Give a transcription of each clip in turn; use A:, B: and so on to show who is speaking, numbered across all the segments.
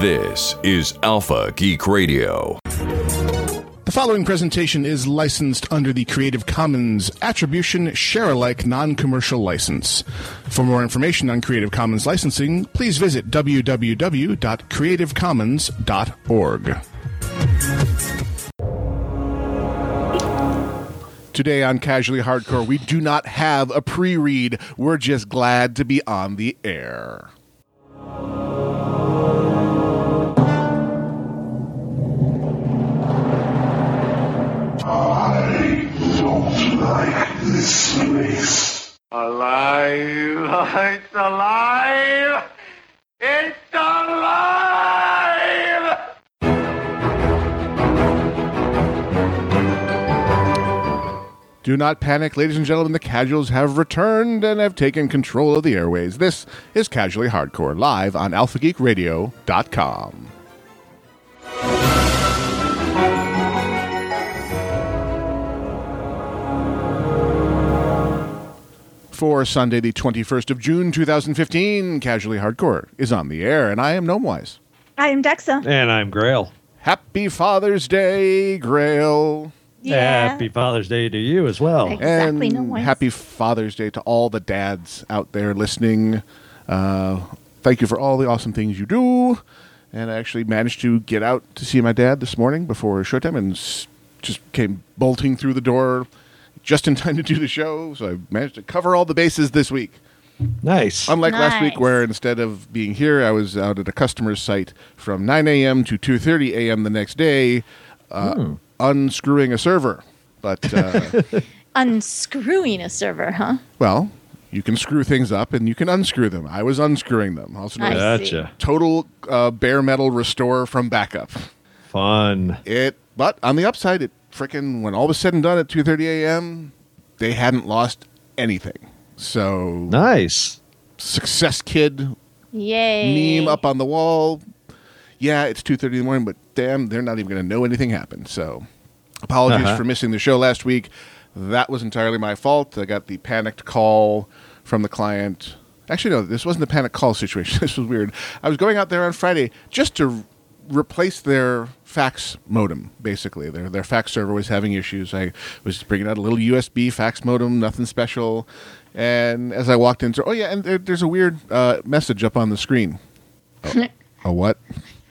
A: This is Alpha Geek Radio.
B: The following presentation is licensed under the Creative Commons Attribution Share Alike Non Commercial License. For more information on Creative Commons licensing, please visit www.creativecommons.org. Today on Casually Hardcore, we do not have a pre read. We're just glad to be on the air.
C: Alive! It's alive! It's alive!
B: Do not panic, ladies and gentlemen. The casuals have returned and have taken control of the airways. This is Casually Hardcore, live on AlphaGeekRadio.com. For Sunday, the 21st of June, 2015, Casually Hardcore is on the air, and I am Gnomewise.
D: I am Dexa.
E: And I'm Grail.
B: Happy Father's Day, Grail. Yeah.
E: Happy Father's Day to you as well.
D: Exactly,
B: and
D: Gnomewise.
B: happy Father's Day to all the dads out there listening. Uh, thank you for all the awesome things you do. And I actually managed to get out to see my dad this morning before showtime and s- just came bolting through the door just in time to do the show. So I managed to cover all the bases this week.
E: Nice.
B: Unlike last week, where instead of being here, I was out at a customer's site from 9 a.m. to 2:30 a.m. the next day, uh, unscrewing a server. But uh,
D: Unscrewing a server, huh?
B: well, you can screw things up and you can unscrew them. I was unscrewing them. Also,
D: I
E: gotcha.
B: total uh, bare metal restore from backup.
E: Fun.
B: It, but on the upside, it frickin' when all was said and done at 2:30 a.m., they hadn't lost anything. So
E: Nice.
B: success kid
D: Yay.
B: meme up on the wall. Yeah, it's two thirty in the morning, but damn, they're not even going to know anything happened. So, apologies
E: Uh-huh.
B: for missing the show last week. That was entirely my fault. I got the panicked call from the client. Actually, no, this wasn't a panic call situation. This was weird. I was going out there on Friday just to replace their fax modem. Basically, their their fax server was having issues. I was bringing out a little USB fax modem, nothing special. And as I walked in, so oh yeah, and there, there's a weird uh, message up on the screen. Oh, a what?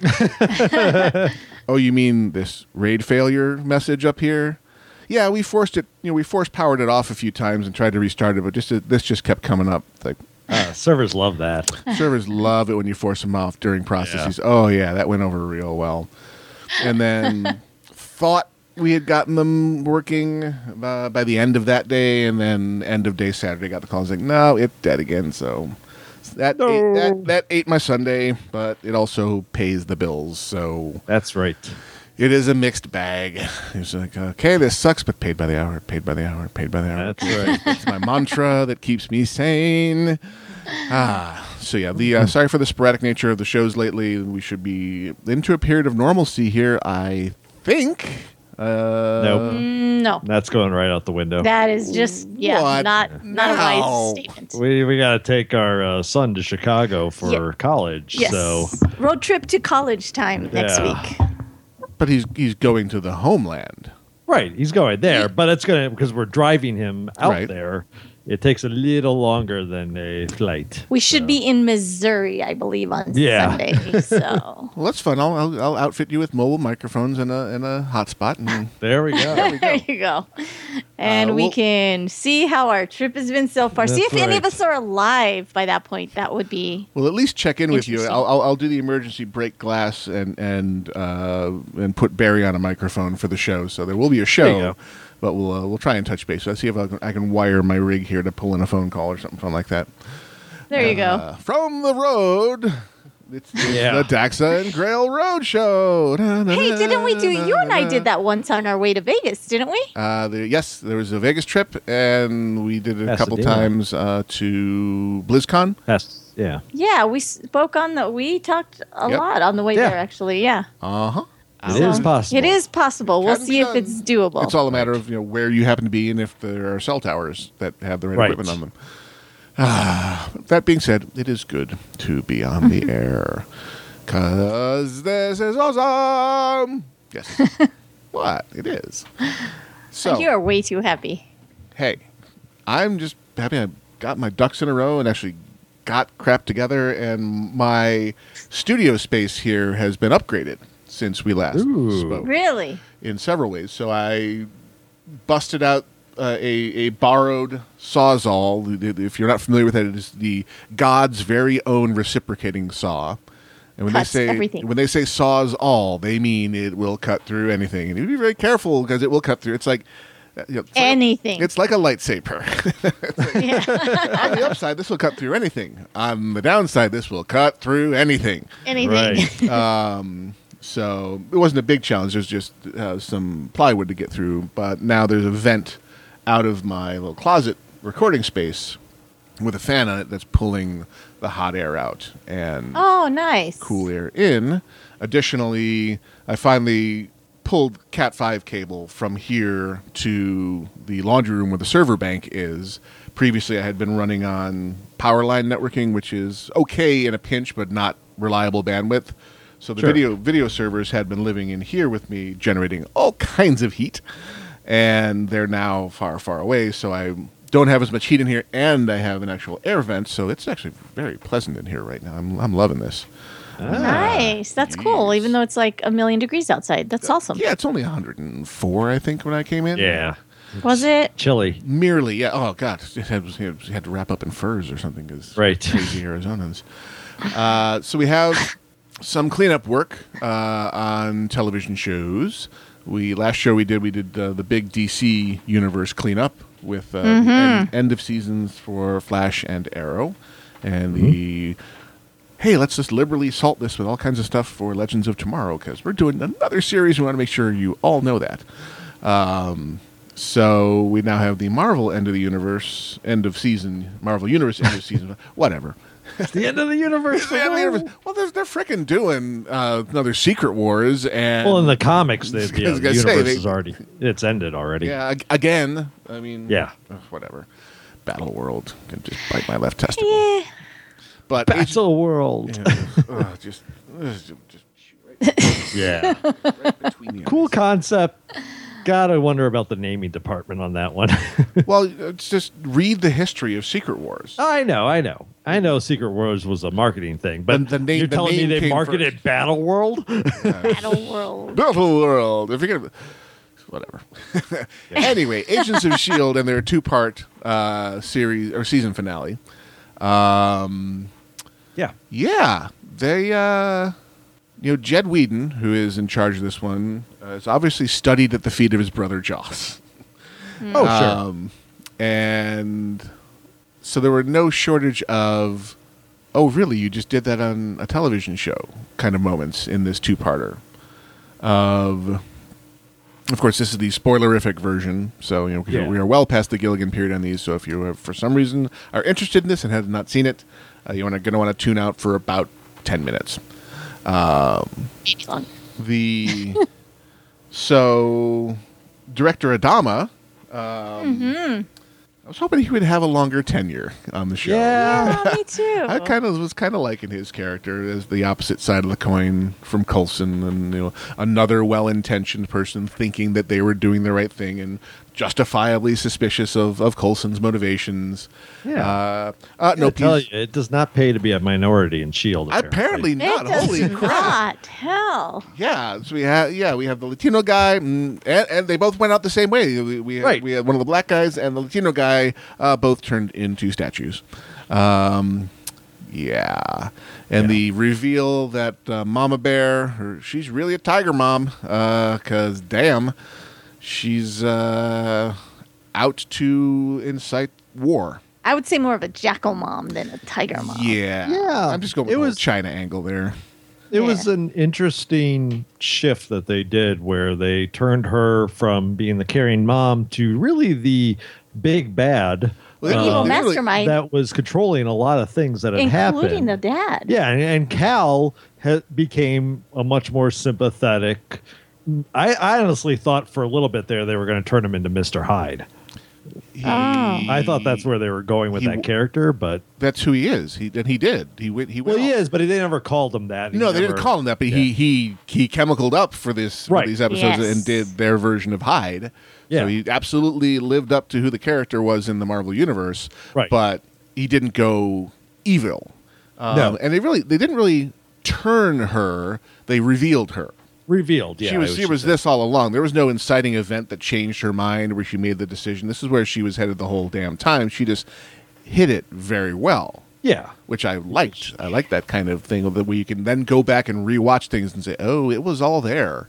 B: oh, you mean this raid failure message up here? Yeah, we forced it. You know, we force powered it off a few times and tried to restart it, but just this just kept coming up. It's like
E: Uh, servers love that.
B: servers love it when you force them off during processes. Oh yeah, that went over real well. And then thought we had gotten them working uh, by the end of that day, and then end of day Saturday got the call. I was like, no, it's dead again. So that ate, that that ate my Sunday, but it also pays the bills. So
E: That's right.
B: It is a mixed bag. It's like, okay, this sucks, but paid by the hour, paid by the hour, paid by the hour.
E: That's right.
B: It's my mantra that keeps me sane. Ah, so yeah. The uh, sorry for the sporadic nature of the shows lately. We should be into a period of normalcy here. I think. Uh,
E: Nope.
D: No.
E: That's going right out the window.
D: That is just yeah,
B: What
D: not not a
B: now?
D: wise statement.
E: we we got to take our uh, son to Chicago for
D: Yeah.
E: college.
D: Yes.
E: So
D: Road trip to college time next
E: Yeah.
D: week.
B: But he's he's going to the homeland.
E: right, he's going there, but it's gonna because we're driving him out
B: Right.
E: there. It takes a little longer than a flight.
D: We should be in Missouri, I believe, on
E: Yeah.
D: Sunday. So
B: Well, that's fun. I'll, I'll I'll outfit you with mobile microphones and a and a hotspot. And
E: There we go.
D: there you go. And
B: Uh,
D: we
B: we'll-
D: can see how our trip has been so far. see if
E: That's
D: any of us are alive by that point. That would be
B: We'll at least check in with you. I'll, I'll, I'll do the emergency break glass and and uh, and put Barry on a microphone for the show. So there will be a
E: There you
B: show,
E: go.
B: But we'll uh, we'll try and touch base. Let's see if I can, I can wire my rig here to pull in a phone call or something fun like that.
D: there you go.
B: Uh, from the road, it's, it's
E: Yeah.
B: the Daxa and Grail Road Show.
D: Hey, didn't we do? You and I did that once on our way to Vegas, didn't we?
B: Uh, the, yes, there was a Vegas trip, and we did it a couple
E: Pasadena.
B: times uh, to BlizzCon.
E: That's yeah.
D: Yeah, we spoke on the. We talked a
B: Yep.
D: lot on the way
E: Yeah.
D: there. Actually, yeah,
B: Uh huh.
E: It is
D: So,
E: possible.
D: It is possible. We'll see if it's doable.
B: It's all a matter of you know where you happen to be and if there are cell towers that have the right,
E: Right.
B: equipment on them. Ah, that being said, it is good to be on the air. Cause this is awesome. Yes. what? It is. So
D: you are way too happy.
B: hey, I'm just happy I got my ducks in a row and actually got crap together, and my studio space here has been upgraded since we last
E: Ooh.
B: spoke
D: Really?
B: in several ways. So I busted out uh, a, a borrowed sawzall. If you're not familiar with it, it is the God's very own reciprocating saw. And when
D: Cuts
B: they say
D: everything.
B: when they say saws all, they mean it will cut through anything, and you be very careful because it will cut through. It's like uh, you know, it's like a-
D: Anything.
B: it's like a lightsaber.
D: yeah.
B: On the upside, this will cut through anything. On the downside, this will cut through anything.
D: Anything.
E: Right.
B: Um, so it wasn't a big challenge. There's just uh, some plywood to get through. But now there's a vent out of my little closet recording space with a fan on it that's pulling the hot air out and
D: Oh, nice.
B: cool air in. Additionally, I finally pulled Cat 5 cable from here to the laundry room where the server bank is. Previously, I had been running on power line networking, which is okay in a pinch, but not reliable bandwidth. So the
E: Sure.
B: video video servers had been living in here with me, generating all kinds of heat, and they're now far, far away. So I don't have as much heat in here, and I have an actual air vent. So it's actually very pleasant in here right now. I'm I'm loving this.
D: Nice. That's cool. Even though it's like a million degrees outside. That's awesome.
B: Yeah, it's only 104, I think, when I came in.
E: Yeah.
D: Was it?
E: Chilly.
B: Merely, yeah. Oh, God. It had, it had to wrap up in furs or something because
E: Right.
B: crazy Arizonans. Uh, so we have some cleanup work uh, on television shows. We Last show we did, we did uh, the big DC universe cleanup with uh, the end, end of seasons for Flash and Arrow. And the hey, let's just liberally salt this with all kinds of stuff for Legends of Tomorrow because we're doing another series. We want to make sure you all know that. Um, so we now have the Marvel end of the universe, end of season, Marvel Universe end of season, whatever.
E: It's the end of the universe.
B: The the universe. Well, they're, they're freaking doing uh, another Secret Wars, and
E: Well, in the comics, the, the,
B: I was
E: the universe
B: say, they-
E: is already it's ended already.
B: yeah, again. I mean,
E: Yeah.
B: ugh, whatever. Battle World can just bite my left testicle.
D: Yeah.
B: But
E: Battle World.
B: Yeah, ugh, just, ugh, just shoot right,
E: Yeah.
B: right between the
E: cool
B: eyes.
E: concept. God, I wonder about the naming department on that one.
B: Well, it's just read the history of Secret Wars.
E: I know, I know, I know. Secret Wars was a marketing thing, but
B: The- the name-
E: you're
B: the
E: telling me they marketed
B: first.
E: Battle World?
D: Battle World.
B: Battle World. If you're gonna, whatever. anyway, Agents of Shield and their two-part uh, series or season finale. Um,
E: yeah.
B: yeah, they, uh, you know, Jed Whedon, who is in charge of this one, is obviously studied at the feet of his brother Joss.
E: Oh, sure.
B: Um, and so there were no shortage of, oh, really? You just did that on a television show kind of moments in this two parter. Of, of course, this is the spoilerific version. So, you know
E: Yeah.
B: we are well past the Gilligan period on these. So if you, have, for some reason, are interested in this and have not seen it, uh, you're going to want to tune out for about 10 minutes.
D: Maybe long.
B: The so director Adama. Um,
D: Mm-hmm.
B: I was hoping he would have a longer tenure on the show.
E: Yeah.
D: Oh, me too.
B: I kind of was kind of liking his character as the opposite side of the coin from Coulson, and you know, another well-intentioned person thinking that they were doing the right thing and justifiably suspicious of of Coulson's motivations.
E: Yeah.
B: Uh, uh,
E: No,
B: no,
E: tell you, it does not pay to be a minority in Shield.
B: apparently
D: it
B: not.
D: does
B: Holy crap!
D: not. Hell.
B: Yeah, so we have yeah we have the Latino guy, mm, and, and they both went out the same way. We we had,
E: Right.
B: we had one of the black guys and the Latino guy uh, both turned into statues. Um, yeah, and the reveal that uh, Mama Bear, her, she's really a tiger mom, because damn, she's uh, out to incite war.
D: I would say more of a jackal mom than a tiger mom.
B: Yeah,
E: Yeah,
B: I'm just going with
E: it
B: the whole
E: was-
B: China angle there.
E: It was
D: Yeah.
E: an interesting shift that they did where they turned her from being the caring mom to really the big bad
B: Well,
D: The
B: Uh,
D: evil
B: they
D: mastermind,
E: that was controlling a lot of things that had happened.
D: including
E: happened.
D: the dad.
E: Yeah, and, and Cal ha- became a much more sympathetic. I, I honestly thought for a little bit there they were going to turn him into Mister Hyde.
B: he,
E: I thought that's where they were going with
B: He
E: that character, but
B: that's who he is. He and he did. He went. He
E: well,
B: went
E: he is, but they never called him that. He
B: No, they didn't call him that, but he he he chemicaled up for this for
E: Right.
B: these episodes
D: Yes.
B: and did their version of Hyde.
E: Yeah.
B: So he absolutely lived up to who the character was in the Marvel universe.
E: Right.
B: But he didn't go evil. Um,
E: No.
B: And they really they didn't really turn her. They revealed her.
E: Revealed. Yeah,
B: she was she was this all along. There was no inciting event that changed her mind where she made the decision. This is where she was headed the whole damn time. She just hit it very well
E: Yeah,
B: which I liked. I like that kind of thing that where you can then go back and rewatch things and say, "Oh, it was all there."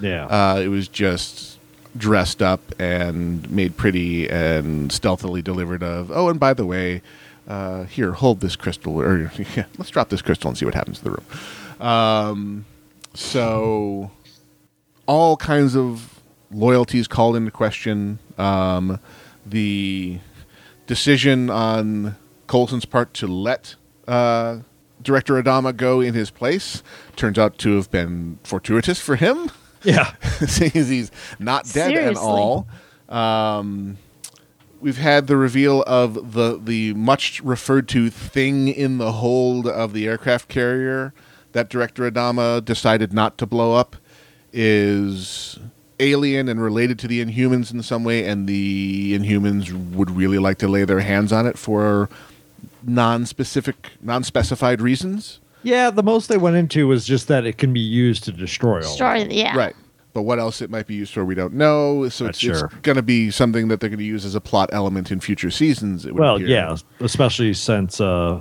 E: yeah.
B: Uh, it was just dressed up and made pretty and stealthily delivered. Of oh, and by the way, uh, here, hold this crystal, or yeah, let's drop this crystal and see what happens to the room. Um, so all kinds of loyalties called into question. Um, the decision on Coulson's part to let uh, director Adama go in his place turns out to have been fortuitous for him,
E: yeah.
B: seeing as he's not dead and
D: Seriously.
B: all. Um, we've had the reveal of the the much referred to thing in the hold of the aircraft carrier that director Adama decided not to blow up is alien and related to the Inhumans in some way, and the Inhumans would really like to lay their hands on it for non-specific, non-specified reasons.
E: Yeah, the most they went into was just that it can be used to destroy all.
D: Yeah.
B: Right. But what else it might be used for, we don't know. So
E: Not
B: it's,
E: sure.
B: it's going to be something that they're going to use as a plot element in future seasons. It would
E: Well,
B: appear.
E: yeah, especially since uh,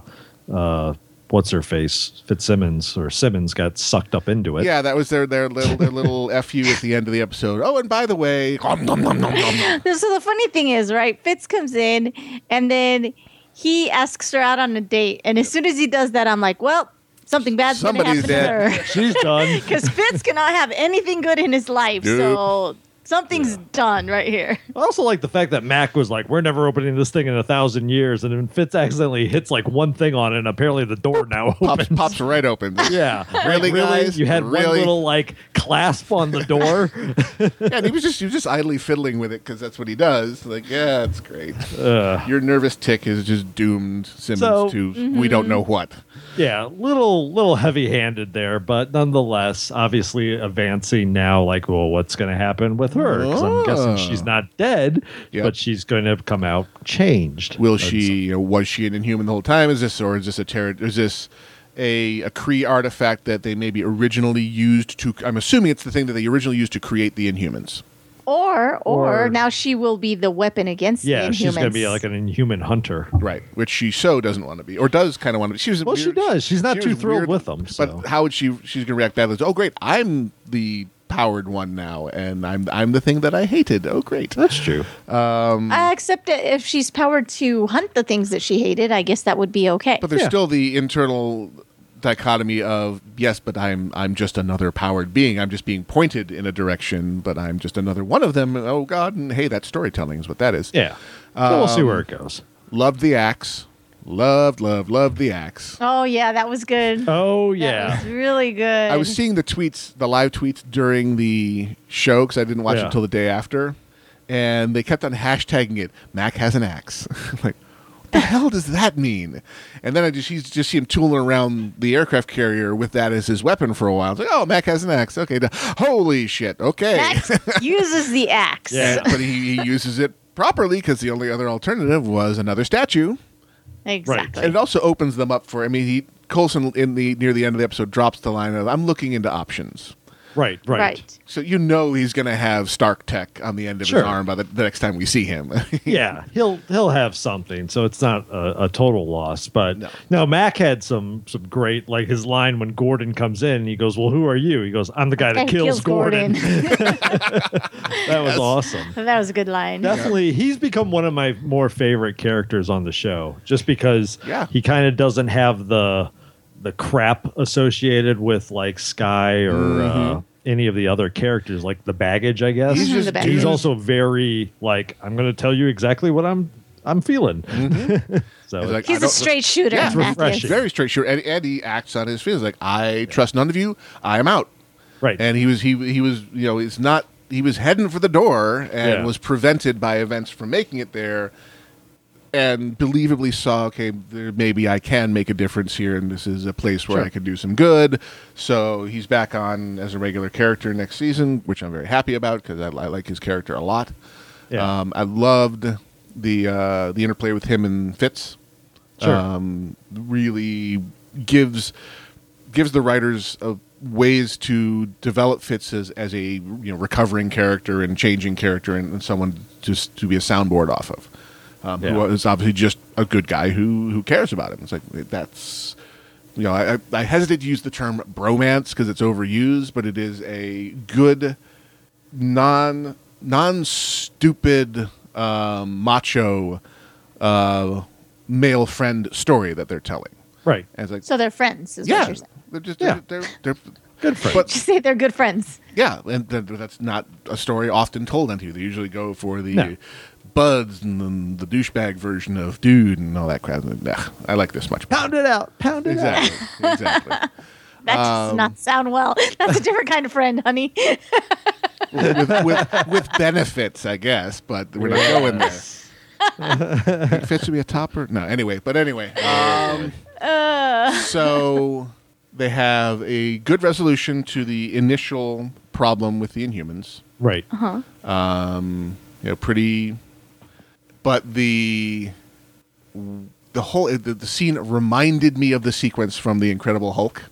E: uh, what's her face Fitzsimmons or Simmons got sucked up into it.
B: Yeah, that was their their little their little fu at the end of the episode. Oh, and by the way, nom, nom, nom, nom, nom, nom.
D: So the funny thing is, right? Fitz comes in and then he asks her out on a date, and as soon as he does that, I'm like, well, something bad's going to happen
B: dead.
D: to her.
E: she's done.
D: Because Fitz cannot have anything good in his life, so something's done right here.
E: I also like the fact that Mac was like, "We're never opening this thing in a thousand years," and then Fitz accidentally hits like one thing on it, and apparently the door now
B: pops
E: opens.
B: pops right open.
E: Yeah,
B: Really,
E: Like,
B: guys?
E: You had one little like clasp on the door.
B: Yeah, and he was just he was just idly fiddling with it because that's what he does. Like, yeah, it's great.
E: uh,
B: Your nervous tick is just doomed Simmons
E: So-
B: to we don't know what.
E: yeah, little little heavy handed there, but nonetheless, obviously advancing now. Like, well, what's going to happen with her? Because I'm guessing she's not dead,
B: Yep.
E: but she's going to come out changed.
B: Will
E: That's-
B: she? You know, was she an Inhuman the whole time? Is this or is this a terror? Is this a a Kree artifact that they maybe originally used to? I'm assuming it's the thing that they originally used to create the Inhumans.
D: Or, or,
E: Or-
D: now she will be the weapon against
E: Yeah,
D: the Inhumans.
E: she's going to be like an inhuman hunter.
B: Right, which she so doesn't want to be, or does kind of want to be. She was
E: Well, she does. She's not
B: she
E: too
B: was
E: thrilled
B: weird,
E: with them. So.
B: But how would she? She's going to react badly. Oh, great! I'm the powered one now, and I'm I'm the thing that I hated. Oh, great!
E: That's true.
D: Um, Uh, except if she's powered to hunt the things that she hated, I guess that would be okay.
B: But there's
E: Yeah.
B: still the internal dichotomy of yes, but I'm I'm just another powered being. I'm just being pointed in a direction, but I'm just another one of them. Oh God! And hey, that storytelling is what that is.
E: Yeah. So we'll see
B: Um,
E: where it goes.
B: Loved the axe. Loved, loved, loved the axe.
D: oh yeah, that was good.
E: Oh
D: That
E: yeah.
D: was really good.
B: I was seeing the tweets, the live tweets during the show because I didn't watch it
E: Yeah.
B: until the day after, and they kept on hashtagging it. Mac has an axe. I'm like, what the hell does that mean? And then I just you just see him tooling around the aircraft carrier with that as his weapon for a while. It's like, oh, Mac has an axe. Okay, d- holy shit. Okay,
D: Max uses the axe.
E: Yeah.
B: but he, he uses it properly because the only other alternative was another statue.
D: Exactly.
B: And it also opens them up for. I mean, he Coulson in the near the end of the episode drops the line of, "I'm looking into options."
E: Right, right.
D: Right.
B: So you know he's going to have Stark Tech on the end of
E: Sure.
B: his arm by the, the next time we see him.
E: Yeah, he'll he'll have something, so it's not a, a total loss. But
B: No.
E: no. Mac had some some great like his line when Gordon comes in. He goes, "Well, who are you?" He goes, "I'm the guy that
D: And
E: kills,
D: kills
E: Gordon." that was awesome.
D: that was a good line.
E: Definitely, he's become one of my more favorite characters on the show, just because
B: Yeah.
E: he kind of doesn't have the the crap associated with like Skye or uh, any of the other characters, like the baggage. I guess
B: He's just
D: baggage.
E: he's also very like I'm going to tell you exactly what I'm I'm feeling. so
B: He's like,
D: He's
B: I
D: a
B: don't-
D: straight shooter,
B: Yeah, it's
D: Matthew.
E: refreshing.
B: very straight shooter, and, and he acts on his feelings. Like I trust none of you. I am out.
E: right,
B: And he was he he was you know it's not he was heading for the door and
E: Yeah.
B: was prevented by events from making it there and believably saw okay there, maybe i can make a difference here and this is a place where
E: Sure.
B: i can do some good so he's back on as a regular character next season which i'm very happy about because I, I like his character a lot
E: Yeah.
B: um, i loved the uh, the interplay with him and fitz
E: Sure.
B: um, really gives gives the writers uh, ways to develop Fitz as, as a you know recovering character and changing character and, and someone just to be a soundboard off of. Um,
E: Yeah.
B: Who is obviously just a good guy who who cares about him. It's like that's you know I, I- I hesitate to use the term bromance because it's overused, but it is a good non non stupid um, macho uh, male friend story that they're telling.
E: right.
B: And it's like
D: So they're friends, is
B: yeah,
D: what you're saying.
B: they're just
E: Yeah.
B: they're, they're, they're
E: Good friends.
B: But
D: Just say they're good friends.
B: yeah, and th- that's not a story often told unto you. They usually go for the
E: No.
B: Buds and then the douchebag version of dude and all that crap. Nah, I like this much.
E: Pound it out. Pound it out.
B: Exactly, exactly.
D: That does
B: Um,
D: not sound well. That's a different kind of friend, honey.
B: with, with with benefits, I guess, but we're not going there. Think Fitz would be a topper? No, anyway, but anyway. Um, so they have a good resolution to the initial problem with the Inhumans.
E: Right.
B: Uh um, you know, pretty. But the the whole the, the scene reminded me of the sequence from the Incredible Hulk,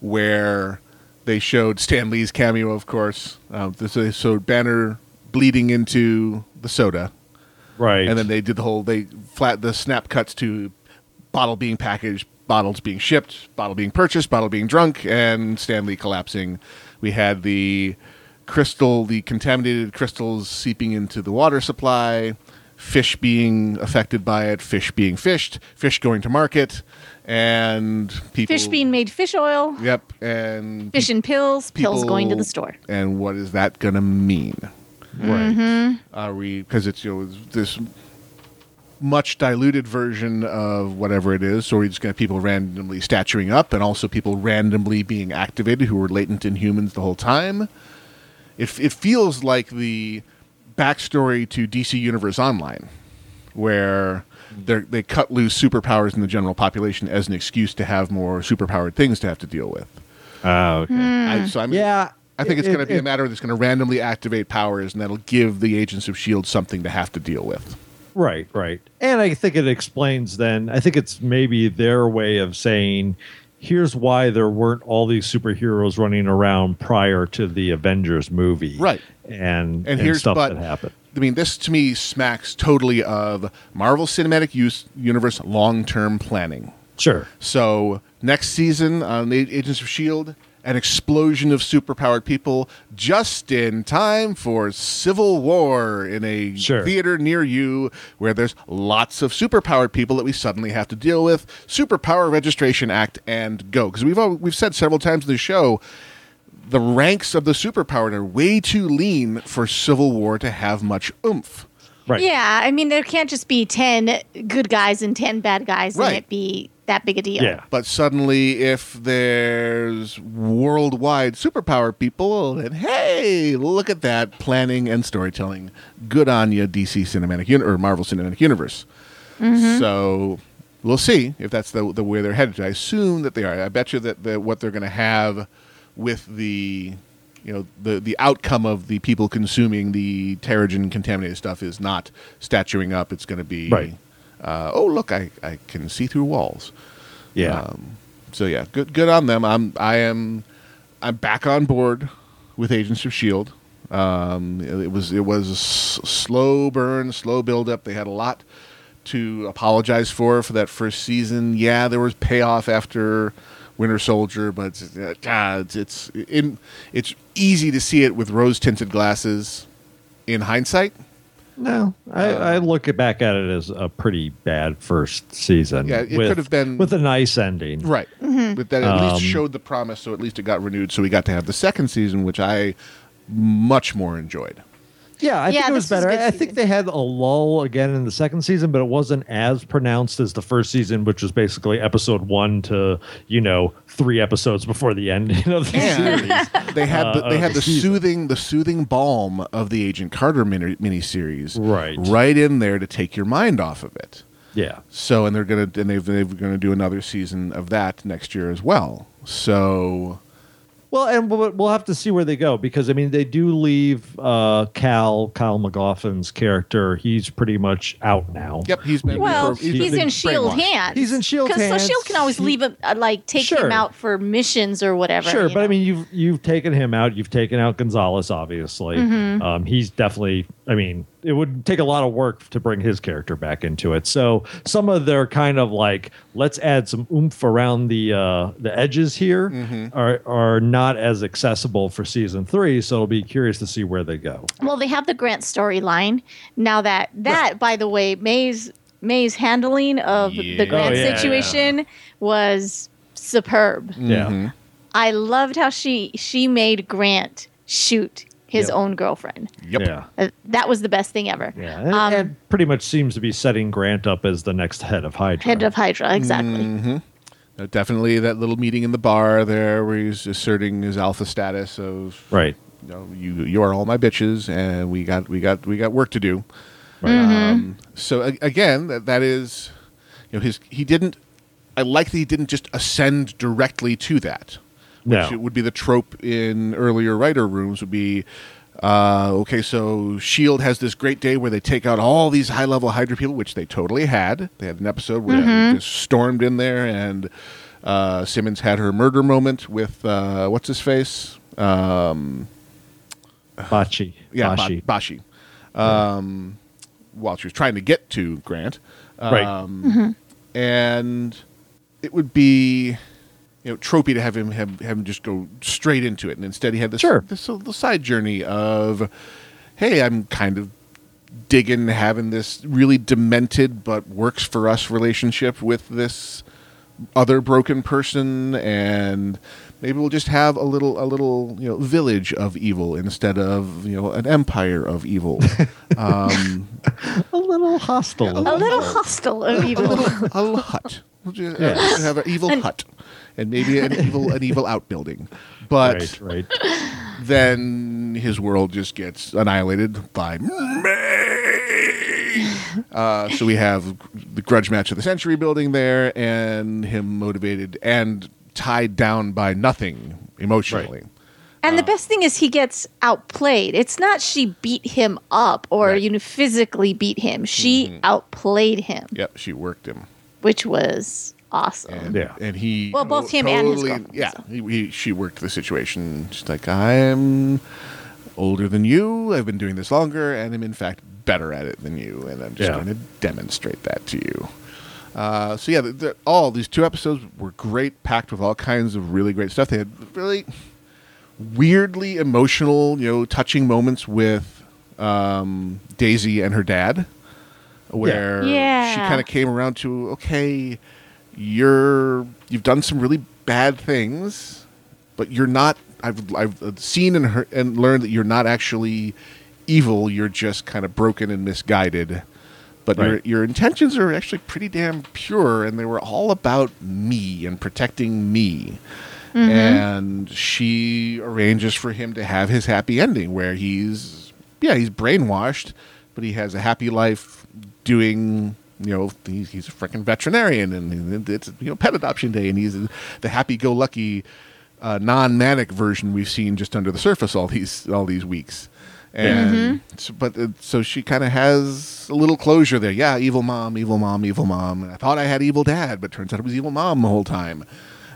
B: where they showed Stan Lee's cameo, of course. Um, this they showed Banner bleeding into the soda,
E: Right.
B: and then they did the whole they flat the snap cuts to bottle being packaged, bottles being shipped, bottle being purchased, bottle being drunk, and Stan Lee collapsing. We had the crystal, the contaminated crystals seeping into the water supply, fish being affected by it, fish being fished, fish going to market, and people
D: Fish being made fish oil,
B: Yep, and
D: fish in pills, pills going to the store.
B: And what is that going to mean?
E: right. Mm-hmm.
B: Are we because it's you know this much diluted version of whatever it is, so we're just going to have people randomly statuing up, and also people randomly being activated who were latent in humans the whole time. It it feels like the backstory to DC Universe Online, where they they cut loose superpowers in the general population as an excuse to have more superpowered things to have to deal with.
E: Oh, okay. Hmm.
B: I, so I'm,
E: Yeah.
B: I think it's
E: it-
B: going to be a matter that's going to randomly activate powers, and that'll give the agents of Shield something to have to deal with.
E: Right, right. And I think it explains then, I think it's maybe their way of saying, here's why there weren't all these superheroes running around prior to the Avengers movie.
B: Right.
E: And,
B: And
E: and,
B: here's
E: stuff
B: but
E: that happened.
B: I mean, this to me smacks totally of Marvel Cinematic Use Universe long-term planning.
E: Sure.
B: So next season on Agents of Shield, an explosion of superpowered people just in time for Civil War in a
E: Sure.
B: theater near you where there's lots of superpowered people that we suddenly have to deal with. Superpower Registration Act and go because we've al- we've said several times in the show the ranks of the superpowered are way too lean for Civil War to have much oomph.
E: Right.
D: Yeah, I mean, there can't just be 10 good guys and 10 bad guys
B: Right.
D: and it be that big a deal.
E: Yeah.
B: But suddenly, if there's worldwide superpower people, then hey, look at that planning and storytelling. Good on you, DC Cinematic Uni- or Marvel Cinematic Universe. Mm-hmm. So we'll see if that's the the way they're headed. I assume that they are. I bet you that the, what they're going to have with the you know the the outcome of the people consuming the Terrigen contaminated stuff is not statuing up. It's going to be
E: Right.
B: Uh, oh look, I, I can see through walls.
E: Yeah.
B: Um, so yeah, good good on them. I'm I am I'm back on board with Agents of Shield. Um, it was it was a s- slow burn, slow build up. They had a lot to apologize for for that first season. Yeah, there was payoff after Winter Soldier, but it's, uh, it's it's in, it's easy to see it with rose tinted glasses in hindsight.
E: No, I,
B: uh,
E: I look back at it as a pretty bad first season.
B: Yeah, it
E: with-
B: could have been-
E: with a nice ending.
B: Right. But that at
E: Um,
B: least showed the promise, so at least it got renewed. So we got to have the second season, which I much more enjoyed.
E: Yeah, I
D: Yeah,
E: think it was
D: this was
E: better. I think they had a lull again in the second season, but it wasn't as pronounced as the first season, which was basically episode one to you know three episodes before the end of the
B: And
E: series.
B: they had the,
E: uh,
B: they
E: of
B: had
E: the
B: the soothing the soothing balm of the Agent Carter mini miniseries
E: Right.
B: right in there to take your mind off of it.
E: Yeah,
B: So and they're gonna and they've they're gonna do another season of that next year as well. So
E: Well, and we'll, we'll have to see where they go because I mean they do leave uh, Cal Kyle MacLachlan's character. He's pretty much out now.
B: yep, he's been
D: Well,
B: he's
D: he's,
B: been
D: in Shield
B: brainwashed.
D: hands.
E: He's in Shield hands.
D: So Shield can always leave him, uh, like take
E: Sure.
D: him out for missions or whatever.
E: Sure,
D: you
E: but I mean, you've you've taken him out. You've taken out Gonzalez, obviously.
D: Mm-hmm.
E: Um, he's definitely. I mean, it would take a lot of work to bring his character back into it. So some of their kind of like, let's add some oomph around the uh, the edges here
B: Mm-hmm.
E: are are not as accessible for season three. So it'll be curious to see where they go.
D: Well, they have the Grant storyline now. That that, by the way, May's May's handling of
B: Yeah.
D: the Grant
E: Oh, yeah,
D: situation was superb.
E: Yeah,
D: I loved how she she made Grant shoot his
E: Yep.
D: own girlfriend.
B: Yep.
E: yeah,
D: Uh, that was the best thing ever.
E: yeah, and,
D: Um,
E: and pretty much seems to be setting Grant up as the next head of Hydra.
D: Head of Hydra, exactly.
B: Mm-hmm. Uh, definitely that little meeting in the bar there where he's asserting his alpha status of
E: right.
B: you know, you you are all my bitches and we got we got we got work to do.
E: Right.
B: Um, so a- again, that that is, you know, his he didn't. I like that he didn't just ascend directly to that.
E: No.
B: Which it would be the trope in earlier writer rooms would be. Uh, okay, so Shield has this great day where they take out all these high level Hydra people, which they totally had. They had an episode where they just stormed in there, and uh, Simmons had her murder moment with uh, what's his face, um,
E: Bachi.
B: yeah,
E: Bashi.
B: Ba- Bashi. Um, while she was trying to get to Grant,
E: Right.
B: um, and it would be you know tropey to have him have, have him just go straight into it, and instead he had this
E: Sure.
B: this little side journey of, hey, I'm kind of digging having this really demented but works for us relationship with this other broken person and maybe we'll just have a little a little you know village of evil instead of you know an empire of evil um
E: a little hostile.
D: A little hostile of
B: a
D: evil.
B: little a little hut we'll just uh,
E: Yes.
B: have an evil hut and maybe an evil an evil outbuilding but
E: right, right.
B: then his world just gets annihilated by May. Uh, so we have the grudge match of the century building there, and him motivated and tied down by nothing emotionally.
D: And the best thing is he gets outplayed. It's not she beat him up or
B: Right.
D: you know physically beat him. She outplayed him,
B: Yep, she worked him,
D: which was awesome.
B: and
E: Yeah.
B: and he
D: Well, both him and his girlfriend,
B: yeah,
D: so.
B: he, he, she worked the situation. She's like, I'm older than you. I've been doing this longer, and I'm in fact better at it than you, and I'm just
E: Yeah.
B: going to demonstrate that to you. Uh, so yeah, the, the, all these two episodes were great, packed with all kinds of really great stuff. They had really weirdly emotional, you know, touching moments with um, Daisy and her dad, where
D: Yeah.
B: she kind of came around to okay, you're you've done some really bad things, but you're not. I've I've seen and heard, and learned that you're not actually evil. You're just kind of broken and misguided. But your
E: Right.
B: your intentions are actually pretty damn pure, and they were all about me and protecting me. Mm-hmm. And she arranges for him to have his happy ending, where he's yeah he's brainwashed, but he has a happy life doing you know he's, he's a freaking veterinarian, and it's you know pet adoption day, and he's the happy-go-lucky uh, non-manic version we've seen just under the surface all these all these weeks. And so, but uh, so she kind of has a little closure there. Yeah, evil mom, evil mom, evil mom. And I thought I had evil dad, but turns out it was evil mom the whole time.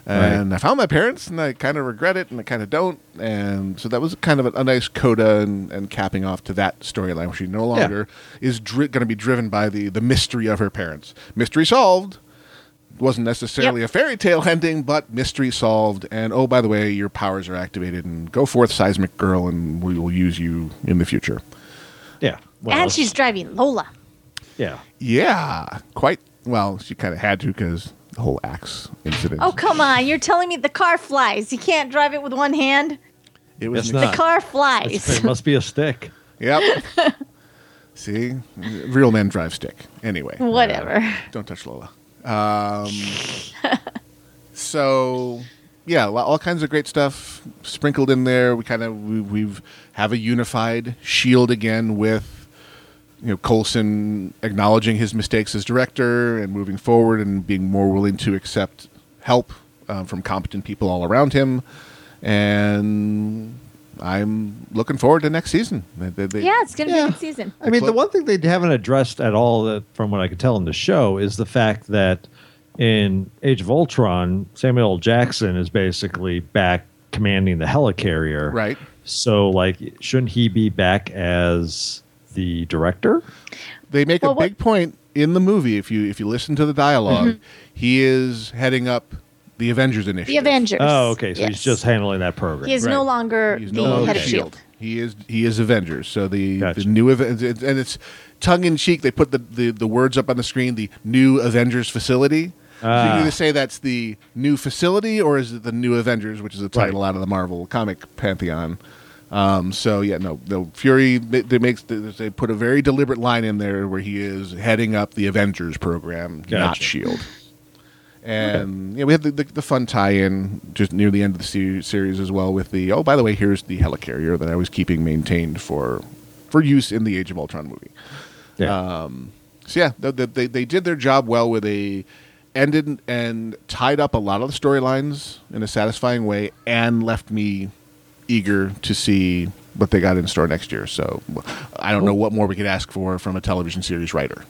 B: And I found my parents, and I kind of regret it, and I kind of don't. And so that was kind of a, a nice coda and, and capping off to that storyline, where she no longer is dri- going to be driven by the the mystery of her parents. Mystery solved. Wasn't necessarily
D: Yep.
B: a fairy tale ending, but mystery solved. And oh, by the way, your powers are activated, and go forth, seismic girl, and we will use you in the future.
E: Yeah. Well,
D: and she's driving Lola.
E: yeah.
B: Yeah, quite. Well, she kind of had to because the whole axe incident.
D: Oh come on! You're telling me the car flies. You can't drive it with one hand.
B: it was
E: It's
B: an
E: not.
D: The car flies.
E: it must be a stick.
B: Yep. See, real men drive stick. Anyway,
D: Whatever.
B: don't touch Lola. Um, so yeah, lo- all kinds of great stuff sprinkled in there. We kind of we, we've have a unified Shield again with you know Coulson acknowledging his mistakes as director and moving forward and being more willing to accept help uh, from competent people all around him. And I'm looking forward to next season. They- they- they-
D: Yeah, it's gonna be a good season.
E: I mean, the one thing they haven't addressed at all, that, from what I could tell in the show, is the fact that in Age of Ultron, Samuel L. Jackson is basically back commanding the helicarrier.
B: Right.
E: So, like, shouldn't he be back as the director?
B: They make
D: Well,
B: a
D: what-
B: big point in the movie. If you if you listen to the dialog he is heading up the Avengers initiative.
D: The Avengers.
E: Oh, okay. So he's just handling that program.
D: He is no longer
B: He's
D: the
B: no longer
D: head of
B: Shield.
D: Shield.
B: He is he is Avengers. So the
E: Gotcha.
B: the new Aven- and it's tongue in cheek. They put the, the the words up on the screen. The new Avengers facility. so you
E: Ah.
B: either say that's the new facility or is it the new Avengers, which is a title
E: Right.
B: out of the Marvel comic pantheon. Um, so yeah, no, no. Fury they, they makes they put a very deliberate line in there where he is heading up the Avengers program, not Shield. And yeah, we had the, the, the fun tie-in just near the end of the se- series as well with the oh by the way here's the helicarrier that I was keeping maintained for for use in the Age of Ultron movie.
E: Yeah.
B: So yeah, th- th- they they did their job well with a ended and tied up a lot of the storylines in a satisfying way and left me eager to see what they got in store next year. So I don't know what more we could ask for from a television series writer.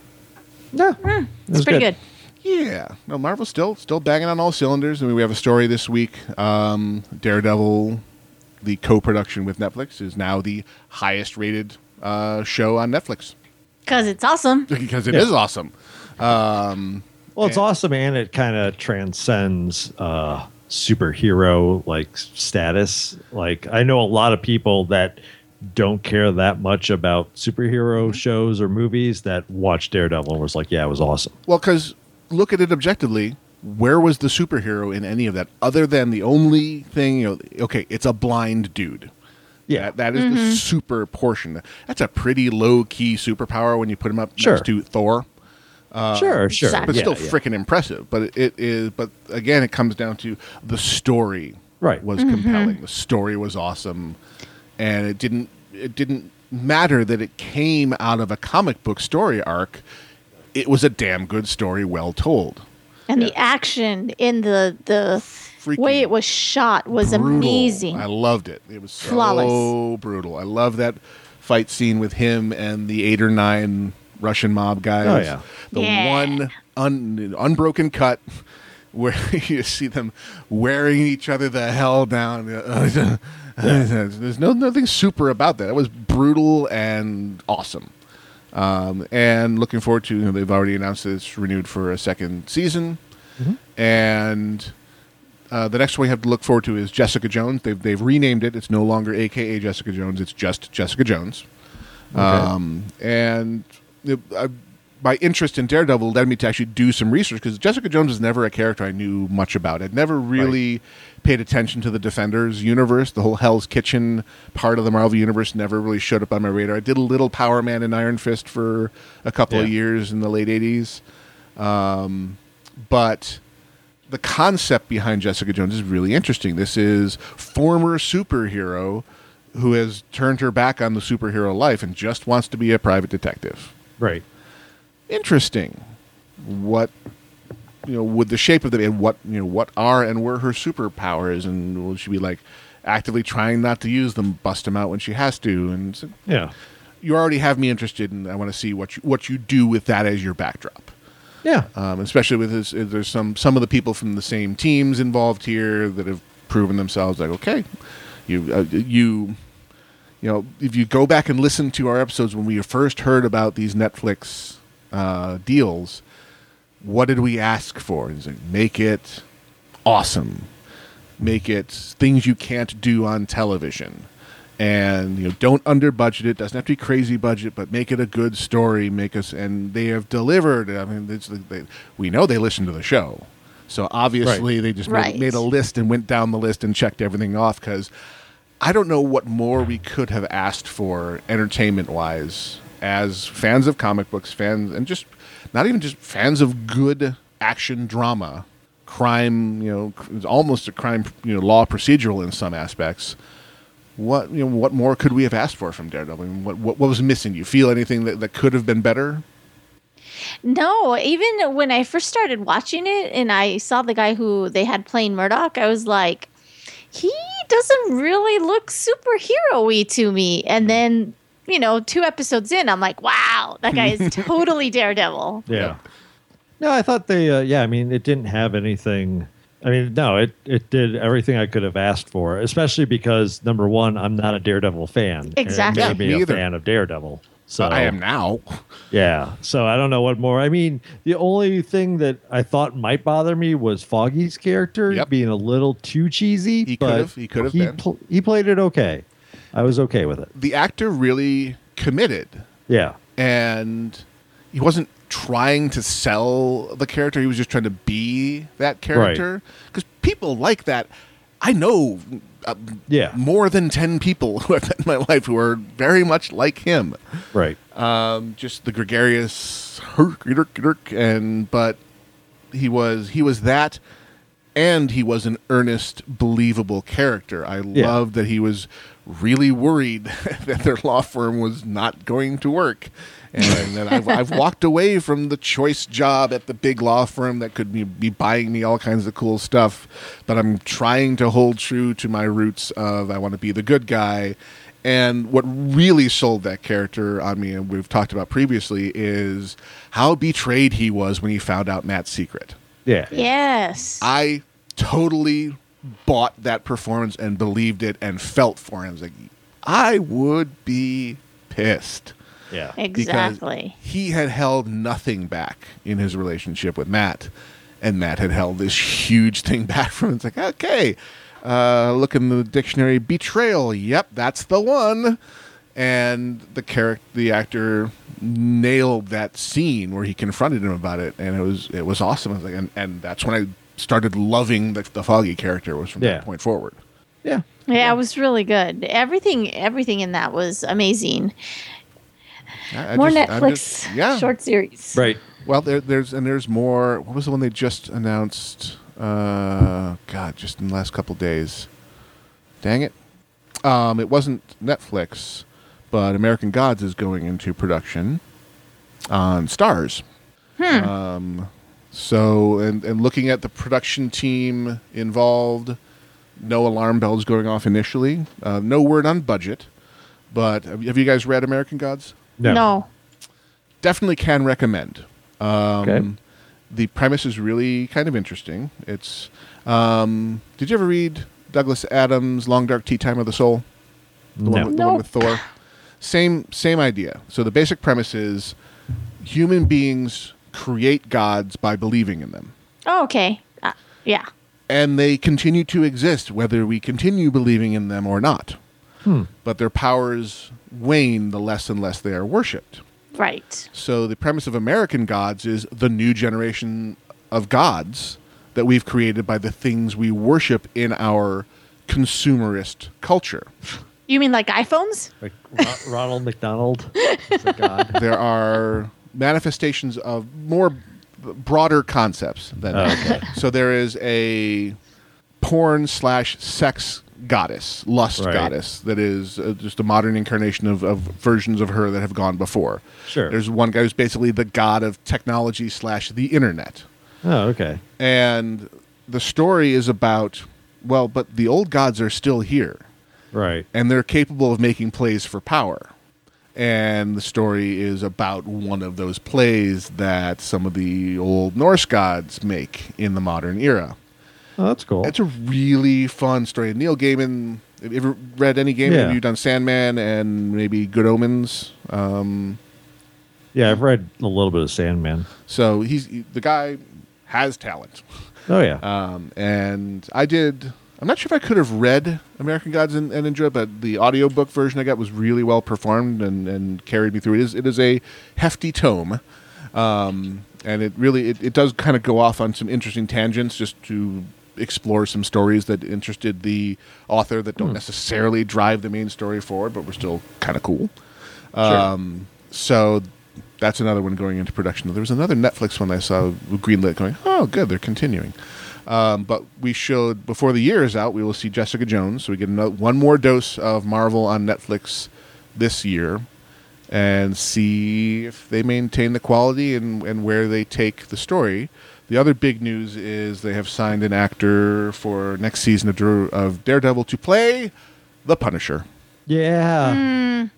E: yeah.
D: Hmm, It's pretty good.
B: Yeah, no, Marvel's still still banging on all cylinders. I mean, we have a story this week. Um, Daredevil, the co-production with Netflix, is now the highest rated uh, show on Netflix
D: Because it's awesome.
B: because it is
E: Yeah.
B: awesome.
E: Well, it's awesome, and it kind of transcends uh, superhero like status. Like I know a lot of people that don't care that much about superhero mm-hmm. shows or movies that watch Daredevil and was like, "Yeah, it was awesome."
B: Well, because look at it objectively. Where was the superhero in any of that, other than the only thing? You know, okay, it's a blind dude.
E: Yeah,
B: That, that is the mm-hmm. super portion. That's a pretty low key superpower when you put him up
E: Sure.
B: next to Thor.
E: Uh, sure, sure,
D: Exactly.
B: but
E: Yeah,
B: still
E: yeah.
B: freaking impressive. But it, it is. But again, it comes down to the story.
E: Right.
B: was mm-hmm. compelling. The story was awesome, and it didn't. It didn't matter that it came out of a comic book story arc. It was a damn good story, well told.
D: And the action in the the
B: Freaking
D: way it was shot was
B: brutal.
D: amazing.
B: I loved it. It was so
D: Flawless.
B: brutal. I love that fight scene with him and the eight or nine Russian mob guys.
E: Oh, yeah.
B: The
D: Yeah.
B: one un, unbroken cut where you see them wearing each other the hell down. There's no nothing super about that. It was brutal and awesome. Um, and looking forward to. You know, they've already announced that it's renewed for a second season, and uh, the next one we have to look forward to is Jessica Jones. They've they've renamed it. It's no longer AKA Jessica Jones. It's just Jessica Jones. Um, and you know, I, my interest in Daredevil led me to actually do some research because Jessica Jones was never a character I knew much about. I'd never really paid attention to the Defenders universe. The whole Hell's Kitchen part of the Marvel universe never really showed up on my radar. I did a little Power Man and Iron Fist for a couple of years in the late '80s, um, but the concept behind Jessica Jones is really interesting. This is former superhero who has turned her back on the superhero life and just wants to be a private detective.
E: Right.
B: Interesting. What you know, with the shape of the and what you know, what are and were her superpowers, and will she be like actively trying not to use them, bust them out when she has to, and so
E: Yeah,
B: you already have me interested, and I want to see what you what you do with that as your backdrop
E: yeah.
B: um, especially with this, there's some some of the people from the same teams involved here that have proven themselves like okay, you uh, you you know if you go back and listen to our episodes when we first heard about these Netflix uh, deals, what did we ask for? Is like make it awesome, make it things you can't do on television. And you know, don't under budget it. Doesn't have to be crazy budget, but make it a good story. Make us, and they have delivered. I mean, it's, they, we know they listen to the show, so obviously they just
D: Right.
B: made, made a list and went down the list and checked everything off. Because I don't know what more we could have asked for entertainment wise as fans of comic books, fans, and just not even just fans of good action drama, crime. You know, almost a crime. You know, law procedural in some aspects. What you know, what more could we have asked for from Daredevil? I mean, what, what what was missing? You feel anything that, that could have been better?
D: No, even when I first started watching it and I saw the guy who they had playing Murdock, I was like, he doesn't really look superhero-y to me. And then, you know, two episodes in, I'm like, wow, that guy is totally Daredevil.
E: Yeah. No, I thought they. Uh, yeah, I mean, it didn't have anything. I mean, no, it it did everything I could have asked for. Especially because number one, I'm not a Daredevil fan. and it
D: Exactly.
E: made
B: Yeah,
E: me
B: me
E: a
B: either.
E: fan of Daredevil. So
B: I am now.
E: Yeah. So I don't know what more. I mean, the only thing that I thought might bother me was Foggy's character
B: Yep.
E: being a little too cheesy.
B: He could've- he could've
E: he,
B: been.
E: pl- he played it okay. I was okay with it.
B: The actor really committed
E: Yeah.
B: and he wasn't trying to sell the character he was just trying to be that character because people like that i know uh,
E: Yeah.
B: more than 10 people who i've met in my life who are very much like him
E: Right.
B: um, just the gregarious and but he was he was that and he was an earnest believable character i
E: Yeah.
B: loved that he was really worried that their law firm was not going to work and then I've, I've walked away from the choice job at the big law firm that could be, be buying me all kinds of cool stuff but i'm trying to hold true to my roots of i want to be the good guy and what really sold that character on me, and we've talked about previously, is how betrayed he was when he found out Matt's secret.
E: Yeah.
D: Yes.
B: I totally bought that performance and believed it and felt for him. I was like, I would be pissed.
E: Yeah.
D: exactly.
B: he had held nothing back in his relationship with Matt, and Matt had held this huge thing back from him. It's like, okay, uh, look in the dictionary, betrayal. Yep, that's the one. And the character, the actor, nailed that scene where he confronted him about it, and it was it was awesome. Was like, and, and that's when I started loving the, the Foggy character. Was from
E: Yeah.
B: that point forward.
E: Yeah.
D: Yeah, it was really good. Everything, everything in that was amazing.
B: I- I
D: More
B: just-
D: Netflix
B: just- yeah,
D: short series.
E: Right.
B: Well, there, there's and there's more. What was the one they just announced? Uh, God, just in the last couple days. Dang it! Um, it wasn't Netflix, but American Gods is going into production on Starz. Um, so and and looking at the production team involved, no alarm bells going off initially. Uh, no word on budget, but have you guys read American Gods?
E: No.
D: No.
B: definitely can recommend. Um,
E: Okay.
B: The premise is really kind of interesting. It's. Um, did you ever read Douglas Adams' Long Dark Tea Time of the Soul? The,
E: No.
B: one, with, the one with Thor. Same same idea. So the basic premise is human beings create gods by believing in them.
D: Oh, okay. Uh, yeah.
B: And they continue to exist whether we continue believing in them or not. Hmm. But their powers wane the less and less they are worshipped.
D: Right.
B: So the premise of American gods is the new generation of gods that we've created by the things we worship in our consumerist culture.
D: You mean like iPhones?
E: Like Ro- Ronald McDonald. is a god.
B: There are manifestations of more broader concepts than
E: Oh,
B: that.
E: okay.
B: So there is a porn slash sex goddess, lust
E: Right.
B: goddess that is uh, just a modern incarnation of, of versions of her that have gone before.
E: Sure.
B: There's one guy who's basically the god of technology slash the internet.
E: Oh, okay.
B: and the story is about well but the old gods are still here
E: Right.
B: and they're capable of making plays for power and the story is about one of those plays that some of the old norse gods make in the modern era
E: Oh, that's cool.
B: it's a really fun story neil gaiman have you ever read any gaiman
E: Yeah.
B: have you done sandman and maybe good omens um,
E: yeah, I've read a little bit of Sandman.
B: so he's the guy has talent
E: Oh yeah.
B: Um, and I did. I'm not sure if I could have read American Gods and, and enjoyed, but the audiobook version I got was really well performed and, and carried me through. It is it is a hefty tome, um, and it really it, it does kind of go off on some interesting tangents just to explore some stories that interested the author that don't necessarily drive the main story forward, but were still kind of cool. Um, so that's another one going into production. There was another Netflix one I saw greenlit going, oh, good, they're continuing. Um, but we showed before the year is out, we will see Jessica Jones. So we get another, one more dose of Marvel on Netflix this year and see if they maintain the quality and, and where they take the story. The other big news is they have signed an actor for next season of, Dare- of Daredevil to play the Punisher.
E: Yeah.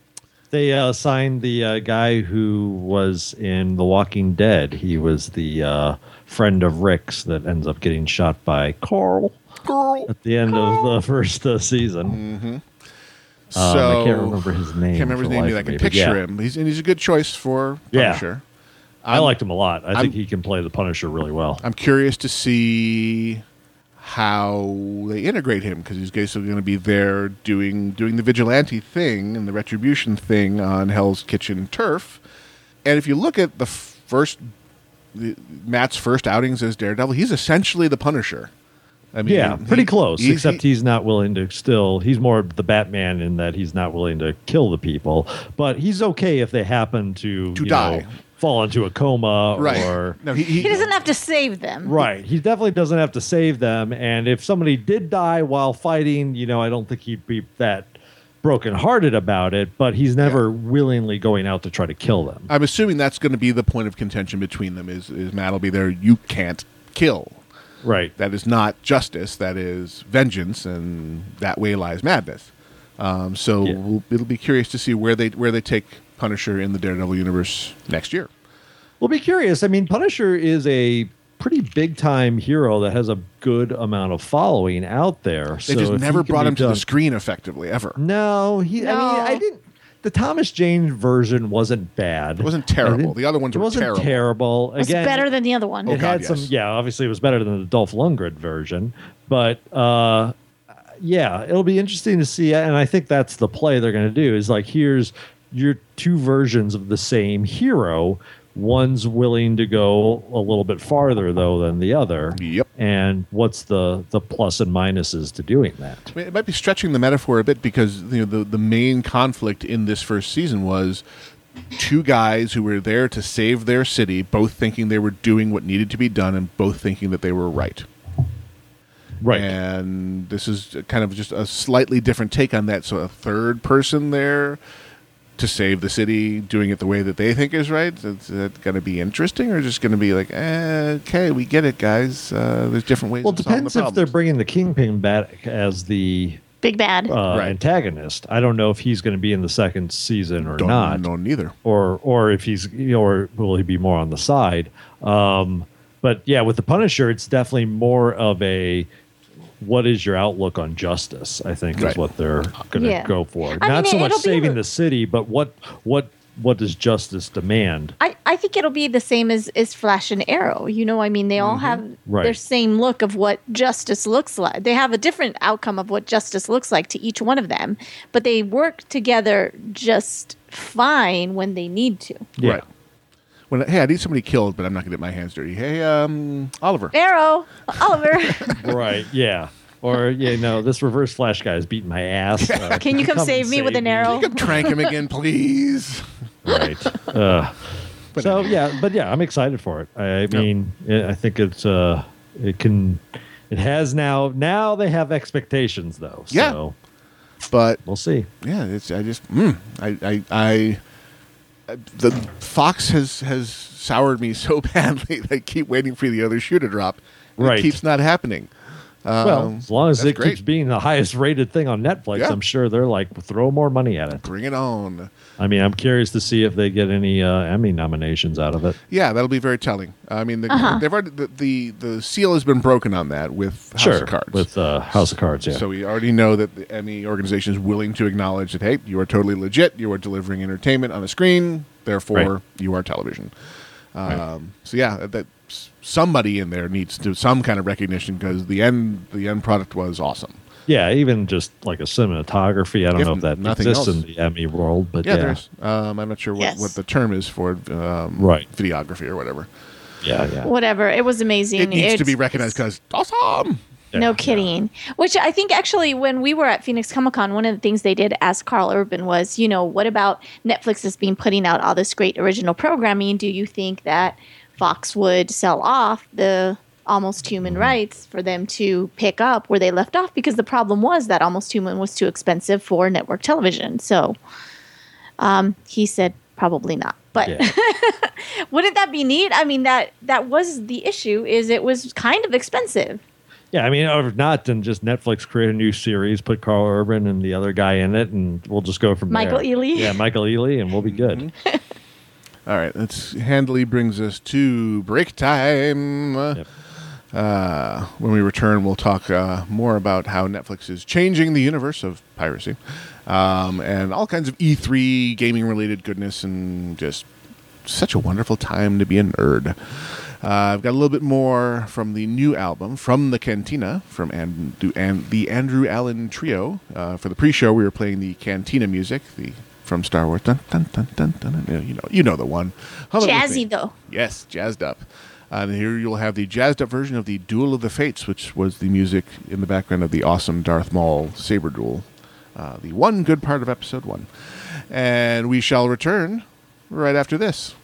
E: They uh, signed the uh, guy who was in The Walking Dead. He was the uh, friend of Rick's that ends up getting shot by Carl
B: Girl.
E: at the end of the first uh, season.
B: So
E: Um, I can't remember his name.
B: Can't remember his name.
E: life.
B: I can picture
E: yeah.
B: him. He's and he's a good choice for
E: Yeah.
B: Punisher.
E: I
B: I'm-
E: liked him a lot. I
B: I'm-
E: think he can play the Punisher really well.
B: I'm curious to see how they integrate him because he's basically going to be there doing doing the vigilante thing and the retribution thing on Hell's Kitchen turf. And if you look at the first the, Matt's first outings as Daredevil, he's essentially the Punisher. I mean,
E: yeah, pretty
B: he-
E: close. except
B: he-
E: he's not willing to still. He's more the Batman in that he's not willing to kill the people, but he's okay if they happen to
B: To die.
E: know, fall into a coma
B: right.
E: or
B: no, he, he,
D: He doesn't have to save them.
E: Right. He definitely doesn't have to save them. And if somebody did die while fighting, you know, I don't think he'd be that brokenhearted about it, but he's never willingly going out to try to kill them.
B: I'm assuming that's going to be the point of contention between them. Is is Matt will be there? You can't kill.
E: Right.
B: That is not justice. That is vengeance, and that way lies madness. Um, so
E: Yeah.
B: we'll, it'll be curious to see where they where they take Punisher in the Daredevil universe next year.
E: We'll be curious. I mean, Punisher is a pretty big time hero that has a good amount of following out there.
B: They
E: so
B: just never brought
E: be
B: him to the screen effectively ever.
E: No, he. I mean, I didn't. The Thomas Jane version wasn't bad.
B: It wasn't terrible. The other ones
E: it
B: were
E: wasn't
B: terrible.
E: terrible.
D: It's
E: Again,
D: better than the other one.
B: Oh,
E: it had
B: God,
E: some
B: yes.
E: yeah obviously it was better than the dolph lundgren version but uh yeah it'll be interesting to see and i think that's the play they're going to do is like here's your two versions of the same hero one's willing to go a little bit farther though than the other
B: Yep.
E: and what's the the plus and minuses to doing that
B: I mean, it might be stretching the metaphor a bit because you know the the main conflict in this first season was two guys who were there to save their city, both thinking they were doing what needed to be done, and both thinking that they were right.
E: right
B: And this is kind of just a slightly different take on that. So a third person there to save the city, doing it the way that they think is right. Is that going to be interesting, or just going to be like, eh, okay, we get it, guys. Uh, there's different ways.
E: well it depends
B: the
E: if they're bringing the kingpin back as the
D: Big bad.
E: uh,
B: Right.
E: antagonist i don't know if he's going to be in the second season or
B: Don't
E: not
B: know neither.
E: or or if he's or will he be more on the side um but yeah with the punisher it's definitely more of a what is your outlook on justice i think
B: Right.
E: is what they're gonna
D: Yeah.
E: go for
D: I
E: not
D: mean,
E: so much saving
D: the-
E: the city but what what what does justice demand
D: I, I think it'll be the same as, as Flash and Arrow. You know, I mean, they all mm-hmm. have
E: Right.
D: their same look of what justice looks like. They have a different outcome of what justice looks like to each one of them, but they work together just fine when they need to.
E: yeah
B: Right. When hey, I need somebody killed, but I'm not going to get my hands dirty. Hey, um, Oliver.
D: Arrow, Oliver,
E: right yeah or yeah no this reverse flash guy is beating my ass Uh,
D: can you come,
E: and
D: save me with an arrow?
B: Can Trank him again, please.
E: right uh,
B: But
E: so yeah but yeah i'm excited for it i mean i think it's uh it can it has now now they have expectations though
B: Yeah.
E: so
B: But
E: we'll see
B: yeah, it's I just mm, I, I I I the Fox has has soured me so badly. that I keep waiting for the other shoe to drop. and
E: Right.
B: It keeps not happening.
E: Well
B: Um,
E: as long as it
B: great.
E: keeps being the highest rated thing on netflix
B: Yeah.
E: i'm sure they're like throw more money at it
B: Bring it on.
E: i mean i'm curious to see if they get any uh, emmy nominations out of it
B: Yeah, that'll be very telling. I mean, the,
D: Uh-huh.
B: they've already the, the the seal has been broken on that with House
E: sure
B: of Cards.
E: with uh, house of cards yeah
B: So we already know that the Emmy organization is willing to acknowledge that hey, you are totally legit. You are delivering entertainment on a screen. Therefore,
E: Right.
B: you are television. Um, So yeah, that, that s- somebody in there needs to some kind of recognition because the end the end product was awesome.
E: yeah even just like a cinematography i don't
B: If
E: know if that
B: nothing
E: exists
B: else.
E: in the emmy world but
B: Yeah,
E: yeah
B: there's. Um, I'm not sure what,
D: Yes.
B: what the term is for um,
E: Right.
B: videography or whatever.
E: yeah yeah
D: Whatever. It was amazing.
B: It needs to be recognized because awesome.
D: no kidding. Which I think actually, when we were at Phoenix Comic Con, one of the things they did ask Karl Urban was, you know, what about Netflix has been putting out all this great original programming? Do you think that Fox would sell off the Almost Human
E: Mm-hmm.
D: rights for them to pick up where they left off? Because the problem was that Almost Human was too expensive for network television. So um, he said probably not. But
E: Yeah.
D: wouldn't that be neat? I mean, that that was the issue. Is it was kind of expensive.
E: Yeah, I mean, or if not, then just Netflix create a new series, put Karl Urban and the other guy in it, and we'll just go from
D: Michael
E: there.
D: Ealy.
E: Yeah, Michael Ealy, and we'll be good.
B: All right, that's handily brings us to break time.
E: Yep.
B: Uh, when we return, we'll talk uh, more about how Netflix is changing the universe of piracy um, and all kinds of E3 gaming related goodness and just such a wonderful time to be a nerd. Uh, I've got a little bit more from the new album from the Cantina from and, and the Andrew Allen Trio. Uh, for the pre-show, we were playing the Cantina music, the from Star Wars. Dun, dun, dun, dun, dun, dun. You know, you know the one. Hum it with me.
D: Jazzy though.
B: Yes, jazzed up. And here you'll have the jazzed up version of the Duel of the Fates, which was the music in the background of the awesome Darth Maul saber duel. Uh, the one good part of episode one. And we shall return right after this.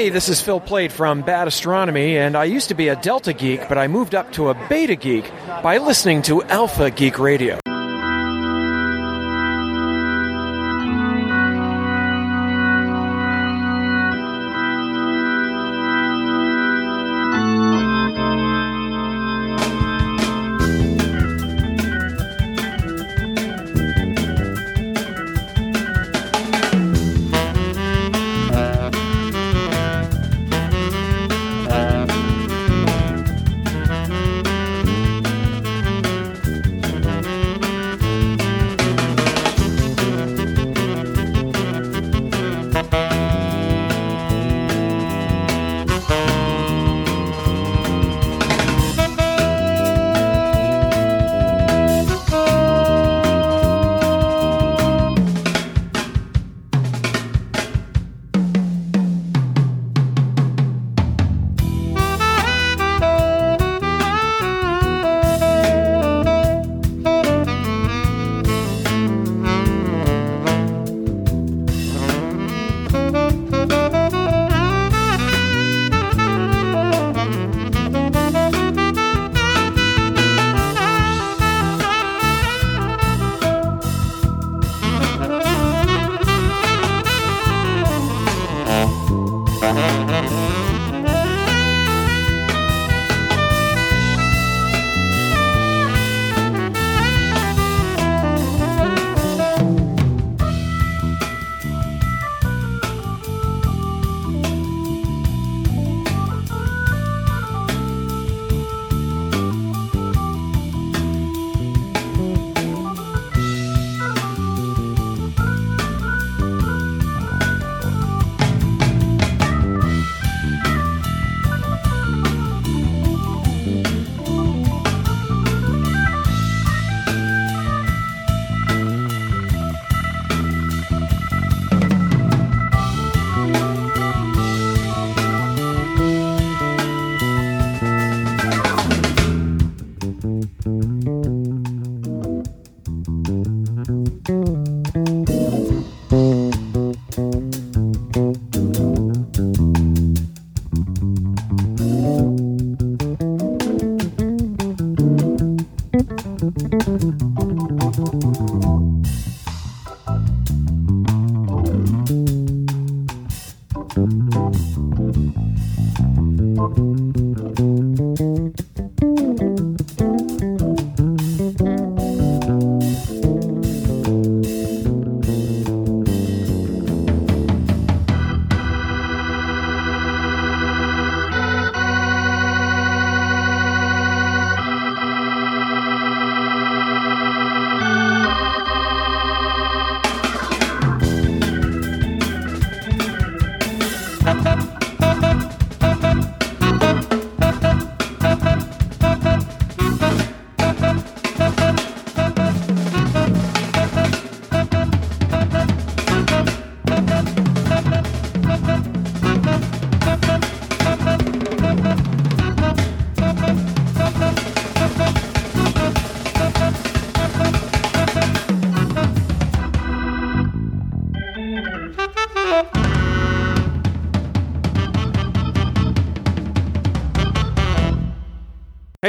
F: Hey, this is Phil Plait from Bad Astronomy, and I used to be a Delta Geek, but I moved up to a Beta Geek by listening to Alpha Geek Radio.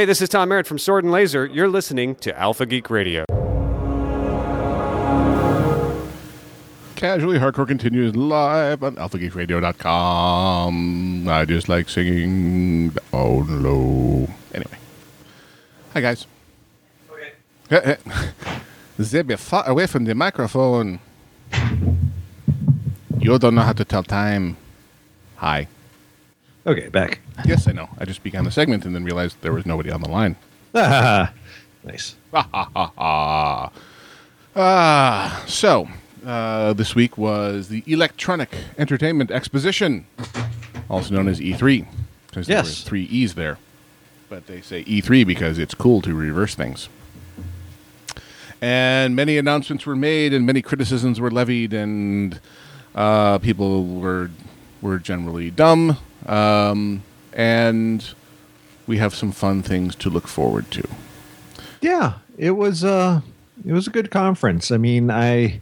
G: Hey, this is Tom Merritt from Sword and Laser. You're listening to Alpha Geek Radio.
B: Casually Hardcore continues live on alphageekradio.com. I just like singing down low. Anyway. Hi, guys. Okay. Zip, far away from the microphone. You don't know how to tell time. Hi.
E: Okay, back.
B: Yes, I know. I just began the segment and then realized there was nobody on the line.
E: nice.
B: Ah, so uh, this week was the Electronic Entertainment Exposition, also known as E3, because there were three E's there. But they say E3 because it's cool to reverse things. And many announcements were made, and many criticisms were levied, and uh, people were were generally dumb. Um, and we have some fun things to look forward to.
E: Yeah, it was uh it was a good conference. I mean, I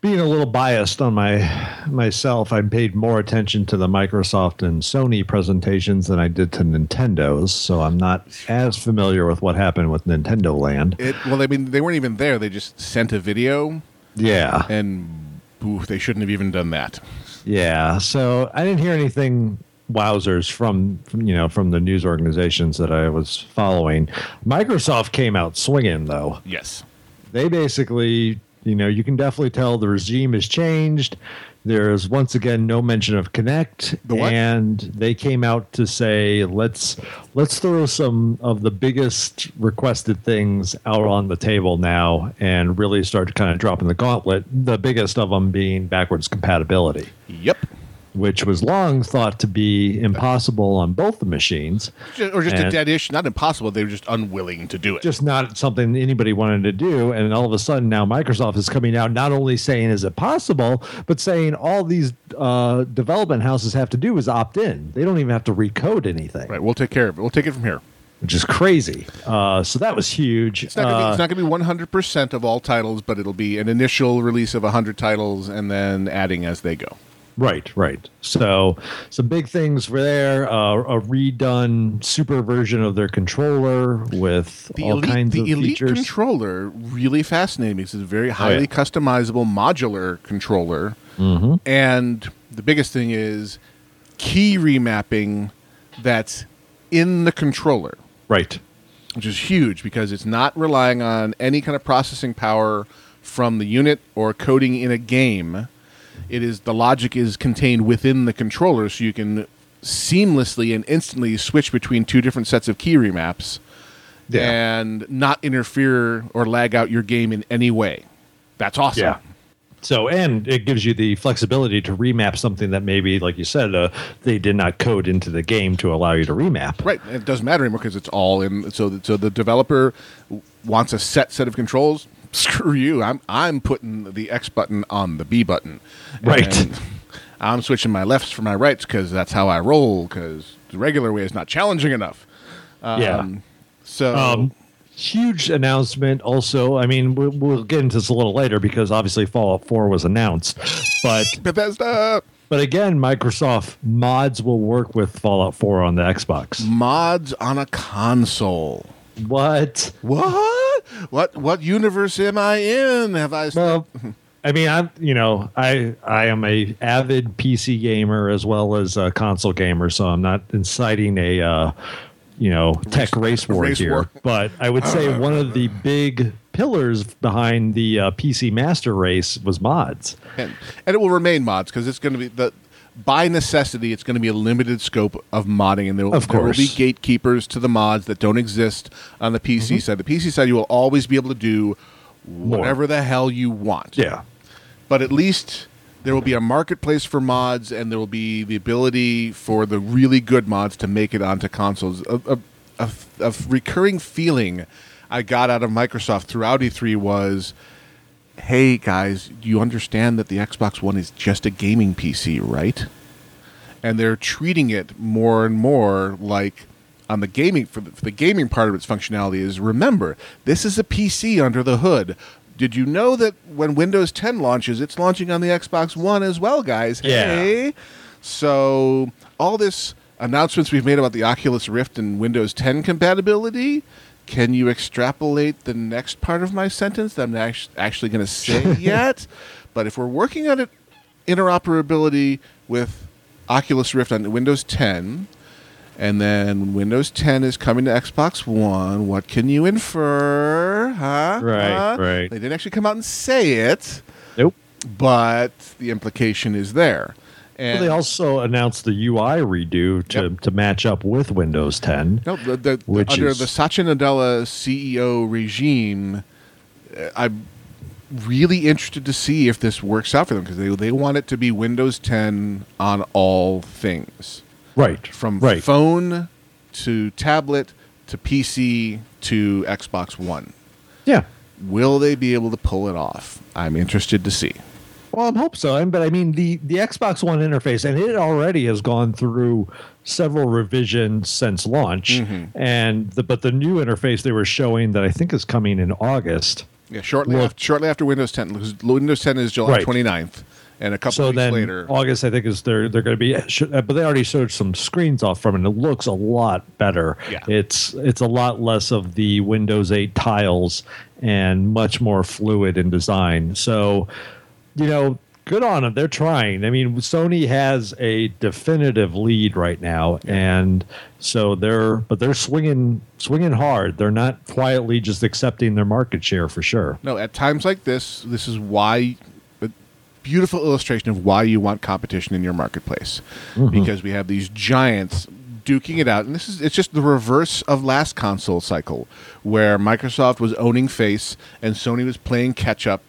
E: being a little biased on my myself, I paid more attention to the Microsoft and Sony presentations than I did to Nintendo's, so I'm not as familiar with what happened with Nintendo Land.
B: It well, I mean, they weren't even there. They just sent a video,
E: Yeah.
B: and ooh, they shouldn't have even done that.
E: Yeah, so I didn't hear anything wowzers from, from you know from the news organizations that I was following. Microsoft came out swinging though.
B: Yes,
E: They basically, you know, you can definitely tell the regime has changed. There's once again no mention of Kinect,
B: The what?
E: and they came out to say let's let's throw some of the biggest requested things out on the table now and really start to kind of dropping the gauntlet. The biggest of them being backwards compatibility
B: yep,
E: which was long thought to be impossible on both the machines.
B: Or just a dead issue. Not impossible. They were just unwilling to do it.
E: Just not something anybody wanted to do. And all of a sudden, now Microsoft is coming out not only saying, is it possible, but saying all these uh, development houses have to do is opt in. They don't even have to recode anything,
B: right. We'll take care of it. We'll take it from here.
E: which is crazy. Uh, so that was huge.
B: It's not. Gonna be,
E: Uh,
B: it's not going to be one hundred percent of all titles, but it'll be an initial release of hundred titles, and then adding as they go.
E: Right, right. So some big things were there. Uh, a redone super version of their controller with
B: The
E: all
B: elite,
E: kinds
B: the
E: of
B: elite
E: features.
B: controller really fascinating because it's a very
E: Oh,
B: highly
E: yeah.
B: customizable modular controller,
E: Mm-hmm.
B: and the biggest thing is key remapping that's in the controller.
E: Right.
B: which is huge because it's not relying on any kind of processing power from the unit or coding in a game. It is the logic is contained within the controller, so you can seamlessly and instantly switch between two different sets of key remaps
E: Yeah.
B: and not interfere or lag out your game in any way. That's awesome.
E: Yeah. So, and it gives you the flexibility to remap something that maybe, like you said, uh, they did not code into the game to allow you to remap.
B: Right. It doesn't matter anymore because it's all in. So, the, so the developer wants a set set of controls. Screw you. I'm I'm putting the X button on the B button.
E: Right.
B: And I'm switching my lefts for my rights because that's how I roll. Because the regular way is not challenging enough.
E: yeah.
B: Um, So
E: Um, huge announcement. Also, I mean, we'll, we'll get into this a little later because obviously Fallout 4 was announced, but
B: Bethesda
E: but again, Microsoft mods will work with Fallout 4 on the Xbox.
B: mods on a console.
E: What?
B: What? What? What universe am I in? Have I?
E: Well, I mean, I'm you know, I I am a avid PC gamer as well as a console gamer, so I'm not inciting a uh, you know tech race, war
B: race
E: here.
B: war.
E: But I would say one of the big pillars behind the uh, PC master race was mods.
B: and, and it will remain mods because it's going to be the by necessity it's going to be a limited scope of modding and there will,
E: Of
B: there will be gatekeepers to the mods that don't exist on the PC
E: Mm-hmm.
B: side. The PC side you will always be able to do whatever the hell you want.
E: Yeah.
B: but at least there will be a marketplace for mods and there will be the ability for the really good mods to make it onto consoles. A, a, a, a recurring feeling i got out of microsoft throughout e3 was hey guys you understand that the xbox one is just a gaming pc right and they're treating it more and more like on the gaming for the, for the gaming part of its functionality is remember this is a PC under the hood. Did you know that when Windows 10 launches, it's launching on the Xbox One as well, guys?
E: Yeah.
B: Hey, so all this announcements we've made about the Oculus Rift and Windows 10 compatibility, can you extrapolate the next part of my sentence that I'm act- actually going to say yet? But if we're working on it, interoperability with Oculus Rift on Windows 10, and then Windows 10 is coming to Xbox One, what can you infer? Huh?
E: Right,
B: Huh?
E: right.
B: They didn't actually come out and say it,
E: Nope.
B: but the implication is there. And
E: Well, they also announced the UI redo to,
B: Yep.
E: to match up with Windows 10.
B: No, the, the,
E: Which
B: under
E: is-
B: the Satya Nadella CEO regime, uh, I'm really interested to see if this works out for them because they they want it to be Windows 10 on all things,
E: Right.
B: from
E: right.
B: phone to tablet to PC to Xbox One.
E: Yeah.
B: Will they be able to pull it off? I'm interested to see.
E: Well, I hope so. But I mean, the, the Xbox One interface, and it already has gone through several revisions since launch. And the, but the new interface they were showing that I think is coming in August.
B: Yeah, shortly after, shortly after Windows 10, because Windows 10 is July
E: Right.
B: 29th, and a couple
E: So
B: weeks
E: then
B: later.
E: August, I think is they're they're going to be, uh, but they already showed some screens off from it. and It looks a lot better.
B: Yeah.
E: It's it's a lot less of the Windows 8 tiles and much more fluid in design. So, you know, good on them. They're trying. I mean, Sony has a definitive lead right now, and so they're but they're swinging swinging hard. They're not quietly just accepting their market share for sure.
B: No, at times like this, this is why a beautiful illustration of why you want competition in your marketplace. Mm-hmm. Because we have these giants duking it out, and this is it's just the reverse of last console cycle, where Microsoft was owning face and Sony was playing catch up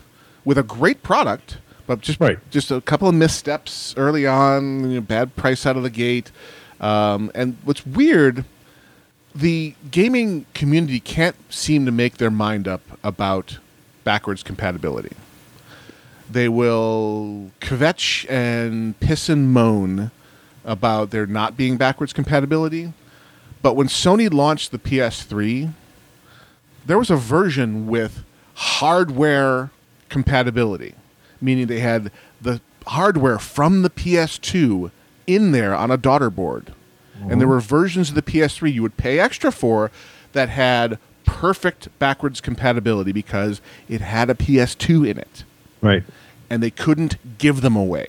B: with a great product, but just
E: Right.
B: just a couple of missteps early on, you know, bad price out of the gate. Um, and what's weird the gaming community can't seem to make their mind up about backwards compatibility. They will kvetch and piss and moan about there not being backwards compatibility. But when Sony launched the PS3, there was a version with hardware compatibility, meaning they had the hardware from the PS2 in there on a daughter board. And there oh. were versions of the PS3 you would pay extra for that had perfect backwards compatibility because it had a PS2 in it.
E: Right.
B: And they couldn't give them away.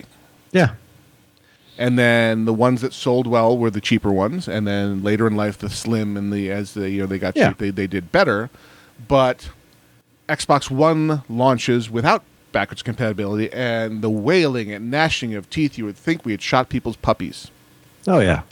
E: Yeah.
B: And then the ones that sold well were the cheaper ones, and then later in life, the slim and the as they you know they got
E: Yeah.
B: cheap, they they did better. But Xbox One launches without backwards compatibility, and the wailing and gnashing of teeth, you would think we had shot people's puppies.
E: Oh yeah.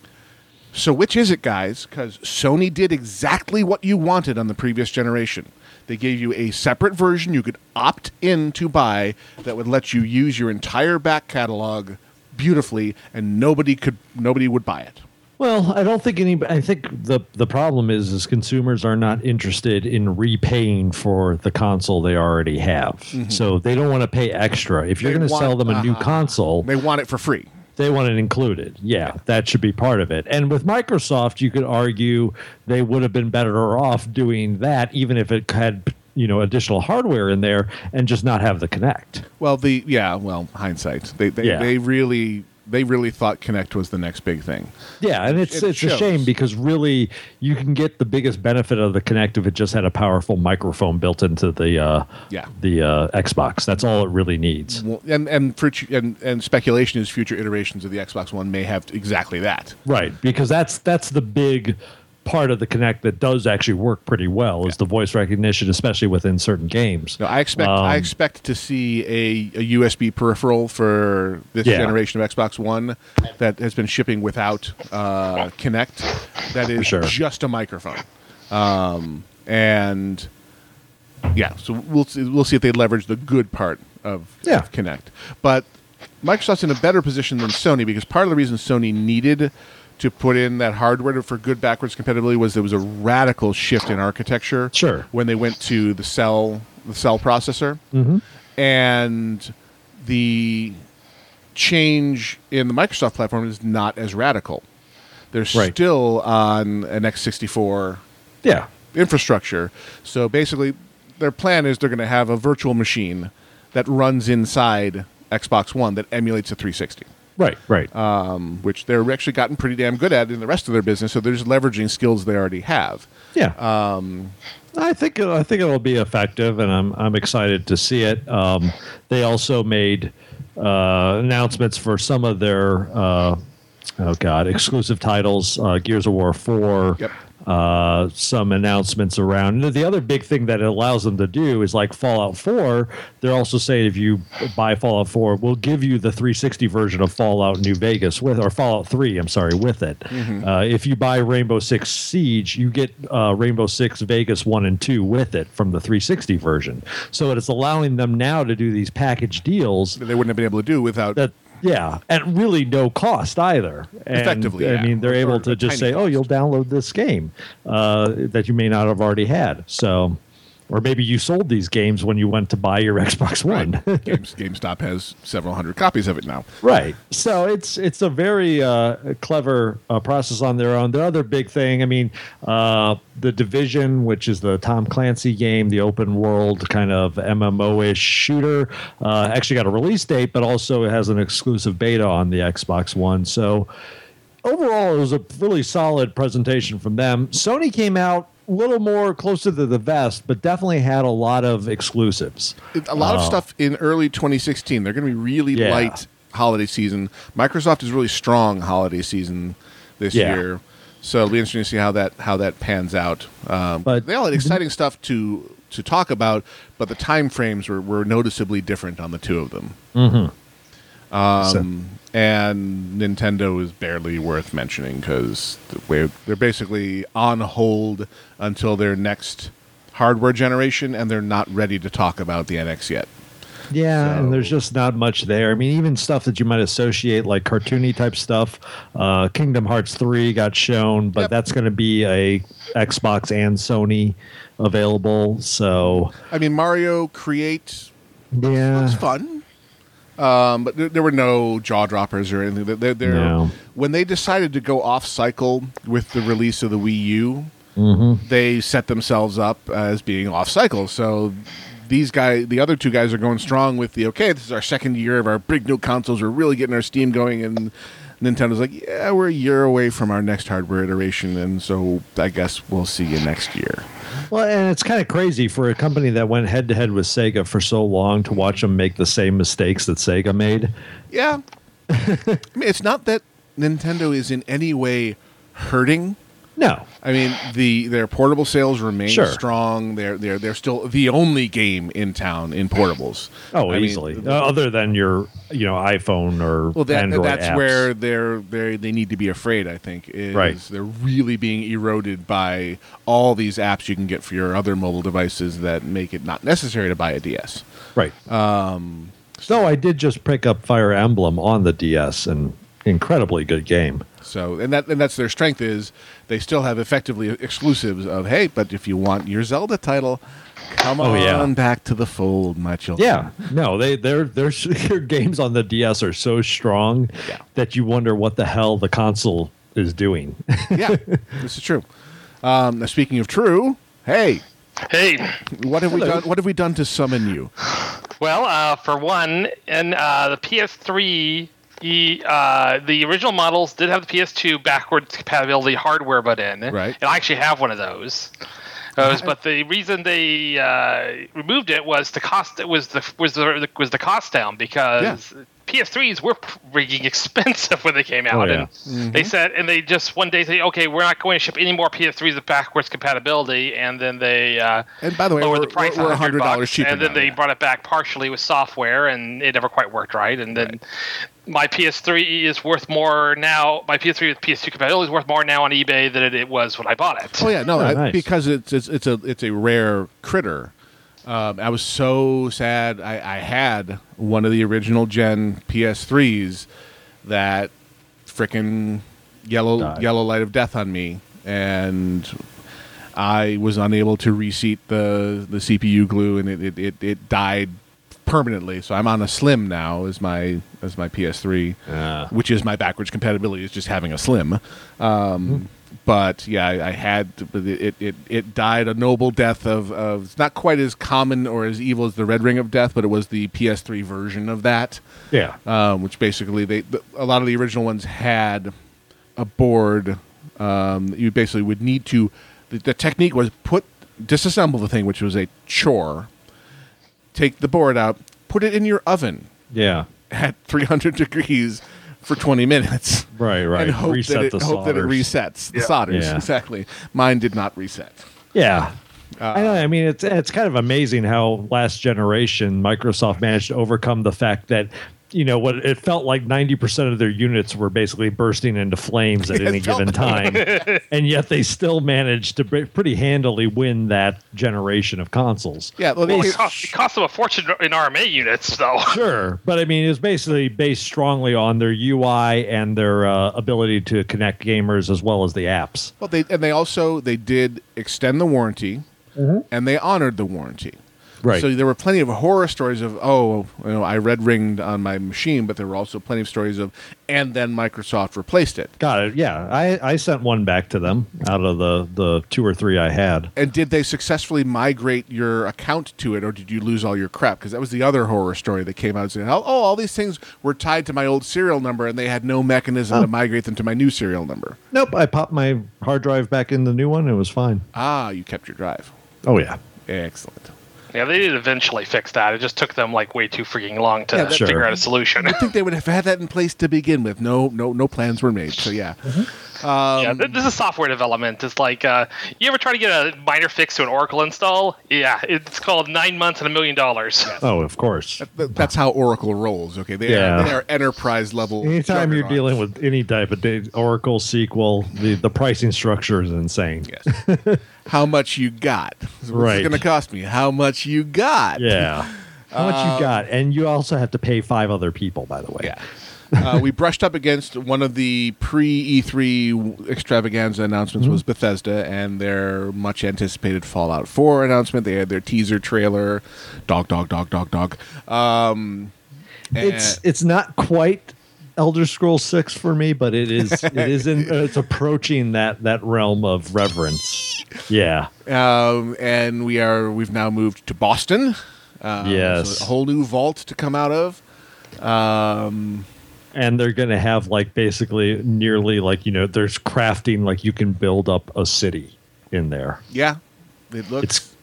B: So which is it, guys? Because Sony did exactly what you wanted on the previous generation. They gave you a separate version you could opt in to buy that would let you use your entire back catalog beautifully, and nobody could nobody would buy it.
E: Well, I don't think any. I think the the problem is is consumers are not interested in repaying for the console they already have. So they don't want to pay extra. If you're
B: Mm-hmm.
E: Going to sell them a new
B: uh-huh.
E: console,
B: They want it for free.
E: they want it included. Yeah, that should be part of it. And with Microsoft, you could argue they would have been better off doing that, even if it had you know additional hardware in there and just not have the Kinect.
B: Well, the yeah, well, hindsight. They they,
E: Yeah.
B: they really they really thought Kinect was the next big thing.
E: Yeah, and it's
B: It
E: it's a shame because really you can get the biggest benefit of the Kinect if it just had a powerful microphone built into the uh,
B: Yeah.
E: the uh, Xbox. That's all it really needs.
B: Well, and and, for, and and speculation is future iterations of the Xbox One may have exactly that.
E: Right, because that's that's the big part of the Kinect that does actually work pretty well is the voice recognition, especially within certain games.
B: No, I expect I
E: Um,
B: expect to see a, a USB peripheral for this
E: Yeah.
B: generation of Xbox One that has been shipping without uh, Kinect. That is
E: sure.
B: just a microphone, um, and yeah. So we'll see, we'll see if they leverage the good part of,
E: Yeah.
B: of Kinect. But Microsoft's in a better position than Sony because part of the reason Sony needed to put in that hardware for good backwards compatibility was there was a radical shift in architecture.
E: Sure.
B: When they went to the cell the cell processor, mm-hmm. and the change in the Microsoft platform is not as radical. They're
E: Right.
B: still on an x64
E: Yeah,
B: infrastructure. So basically, their plan is they're going to have a virtual machine that runs inside Xbox One that emulates a 360.
E: Right, right.
B: um, which they're actually gotten pretty damn good at in the rest of their business. So they're just leveraging skills they already have.
E: yeah. Um, I think I think it'll be effective, and I'm I'm excited to see it. Um, they also made uh, announcements for some of their uh, oh god exclusive titles, uh, Gears of War Four.
B: Yep.
E: Uh, some announcements around. The other big thing that it allows them to do is like Fallout 4. They're also saying if you buy Fallout 4, we'll give you the 360 version of Fallout New Vegas with, or Fallout 3, I'm sorry, with it. Uh, if you buy Rainbow Six Siege, you get uh, Rainbow Six Vegas 1 and 2 with it from the 360 version. So it's allowing them now to do these package deals
B: That they wouldn't have been able to do without.
E: that yeah at really no cost either. And,
B: Effectively,
E: i mean they're
B: Or-
E: able to just say oh you'll download this game uh, that you may not have already had. So or maybe you sold these games when you went to buy your xbox one
B: Games, GameStop has several hundred copies of it now.
E: Right. So it's it's a very uh, clever uh, process on their own. The other big thing, I mean, uh, the Division, which is the Tom Clancy game, the open world kind of MMO-ish shooter, uh, actually got a release date, but also it has an exclusive beta on the Xbox One. So overall, it was a really solid presentation from them. Sony came out little more closer to the vest, but definitely had a lot of exclusives.
B: A lot of stuff in early 2016. They're going to be really
E: Yeah.
B: light holiday season. Microsoft is really strong holiday season this
E: Yeah.
B: year, so it'll be interesting to see how that how that pans out. Um,
E: But-
B: they all had exciting stuff to to talk about, but the time frames were, were noticeably different on the two of them. Mm-hmm. Um, and Nintendo is barely worth mentioning because they're basically on hold until their next hardware generation, and they're not ready to talk about the NX yet.
E: Yeah,
B: So-
E: and there's just not much there. I mean, even stuff that you might associate, like cartoony type stuff. Uh, Kingdom Hearts three got shown, but
B: Yep.
E: that's going to be a Xbox and Sony available. So
B: I mean, Mario Create
E: yeah,
B: was fun, um, but there, there were no jaw droppers or anything. They're, they're,
E: No.
B: When they decided to go off cycle with the release of the Wii U,
E: Mm-hmm.
B: they set themselves up as being off cycle. So these guys, the other two guys, are going strong with the okay. This is our second year of our big new consoles. We're really getting our steam going, and Nintendo's like, yeah, we're a year away from our next hardware iteration, and so I guess we'll see you next year.
E: Well, and it's kind of crazy for a company that went head to head with Sega for so long to watch them make the same mistakes that Sega made.
B: Yeah. I mean, it's not that Nintendo is in any way hurting.
E: No,
B: I mean, the their portable sales remain
E: Sure.
B: strong. They're they're they're still the only game in town in portables.
E: oh,
B: I mean,
E: easily. Uh, other than your, you know, iPhone or
B: well, that,
E: Android
B: that's
E: apps.
B: where they're they they need to be afraid. I think is
E: Right.
B: they're really being eroded by all these apps you can get for your other mobile devices that make it not necessary to buy a DS.
E: Right. Um, so I did just pick up Fire Emblem on the DS, and incredibly good game.
B: So, and that and that's their strength is they still have effectively exclusives of hey, but if you want your Zelda title, come
E: Oh,
B: on
E: yeah.
B: back to the fold, my children.
E: Yeah, no, they their their their games on the DS are so strong
B: Yeah.
E: that you wonder what the hell the console is doing.
B: yeah, this is true. Um, speaking of true, hey,
H: Hey,
B: what have we done? What have we done to summon you?
H: well, uh, for one, in uh, the PS3, the, uh, the original models did have the PS2 backwards compatibility hardware built in.
B: Right.
H: And I actually have one of those. Those, but the reason they uh, removed it was the cost. It was the was the was the cost down because PS3s were freaking expensive when they came out,
E: Oh, yeah.
H: and they said, and they just one day say, okay, we're not going to ship any more PS3s with backwards compatibility, and then they uh,
B: And by the way,
H: lowered the price
B: we're, we're
H: $100
B: $100 cheaper
H: and then
B: now,
H: they
B: yeah.
H: brought it back partially with software, and it never quite worked right. And then my PS3 is worth more now. My PS3 with PS2 compatibility is worth more now on eBay than it, it was when I bought it.
B: Oh yeah, no,
E: Oh,
B: I,
E: nice.
B: because it's, it's it's a it's a rare critter. Um, I was so sad. I, I had one of the original gen PS3s that frickin' yellow
E: Died.
B: yellow light of death on me, and I was unable to reseat the the CPU glue, and it it, it, it died permanently. So I'm on a slim now as my as my PS3,
E: Ah.
B: which is my backwards compatibility is just having a slim. Um, but yeah, I, I had, to, it, it it died a noble death of, of it's not quite as common or as evil as the Red Ring of Death, but it was the PS3 version of that,
E: Yeah.
B: um, which basically they the, a lot of the original ones had a board. Um, you basically would need to. The, the technique was put disassemble the thing, which was a chore. Take the board out, put it in your oven
E: Yeah.
B: at 300 degrees for 20 minutes.
E: Right, right.
B: And hope,
E: Reset
B: that it,
E: the
B: hope that it resets the solders.
E: Yeah.
B: Exactly. Mine did not reset.
E: Yeah.
B: Uh,
E: I know. I mean, it's it's kind of amazing how last generation Microsoft managed to overcome the fact that you know what it felt like ninety percent of their units were basically bursting into flames at
B: It
E: any given time, and yet they still managed to pretty handily win that generation of consoles.
B: Yeah, well,
H: Well, it, cost, it cost them a fortune in RMA units, though.
E: Sure, but I mean, it's basically based strongly on their UI and their uh, ability to connect gamers as well as the apps.
B: well, they and they also they did extend the warranty, and they honored the warranty.
E: Right.
B: So there were plenty of horror stories of oh, you know, I red ringed on my machine, but there were also plenty of stories of and then Microsoft replaced it.
E: Got it. Yeah, I, I sent one back to them out of the the two or three I had.
B: And did they successfully migrate your account to it, or did you lose all your crap? Because that was the other horror story that came out saying, "Oh, oh, all these things were tied to my old serial number, and they had no mechanism to migrate them to my new serial number."
E: Nope, I popped my hard drive back in the new one. It was fine.
B: Ah, you kept your drive.
E: Oh yeah,
B: Excellent.
H: Yeah, they did eventually fix that. It just took them like way too freaking long to
B: Yeah, that-
H: figure
E: Sure.
H: out a solution.
B: I think they would have had that in place to begin with. No, no, no plans were made. So yeah,
H: mm-hmm. Yeah, this is software development. It's like uh, you ever try to get a minor fix to an Oracle install? Yeah, it's called nine months and a million dollars.
E: oh of course.
B: Th- that's how Oracle rolls. Okay, they
E: Yeah.
B: are they are enterprise level.
E: Anytime you're dealing with any type of da- Oracle SQL, the the pricing structure is insane.
B: yes, how much you got? What's
E: Right.
B: it going to cost me? How much you got?
E: Yeah. How much you got, and you also have to pay five other people, by the way.
B: Yeah. Uh, we brushed up against one of the pre E3 extravaganza announcements
E: Mm-hmm.
B: was Bethesda and their much anticipated Fallout 4 announcement. They had their teaser trailer, dog, dog, dog, dog, dog. Um,
E: It's it's not quite Elder Scrolls Six for me, but it is it is in it's approaching that that realm of reverence. Yeah.
B: um, and we are we've now moved to Boston. Um,
E: Yes.
B: so a whole new vault to come out of. Um,
E: and they're going to have like basically nearly like you know there's crafting like you can build up a city in there
B: yeah, it looks.
E: It's-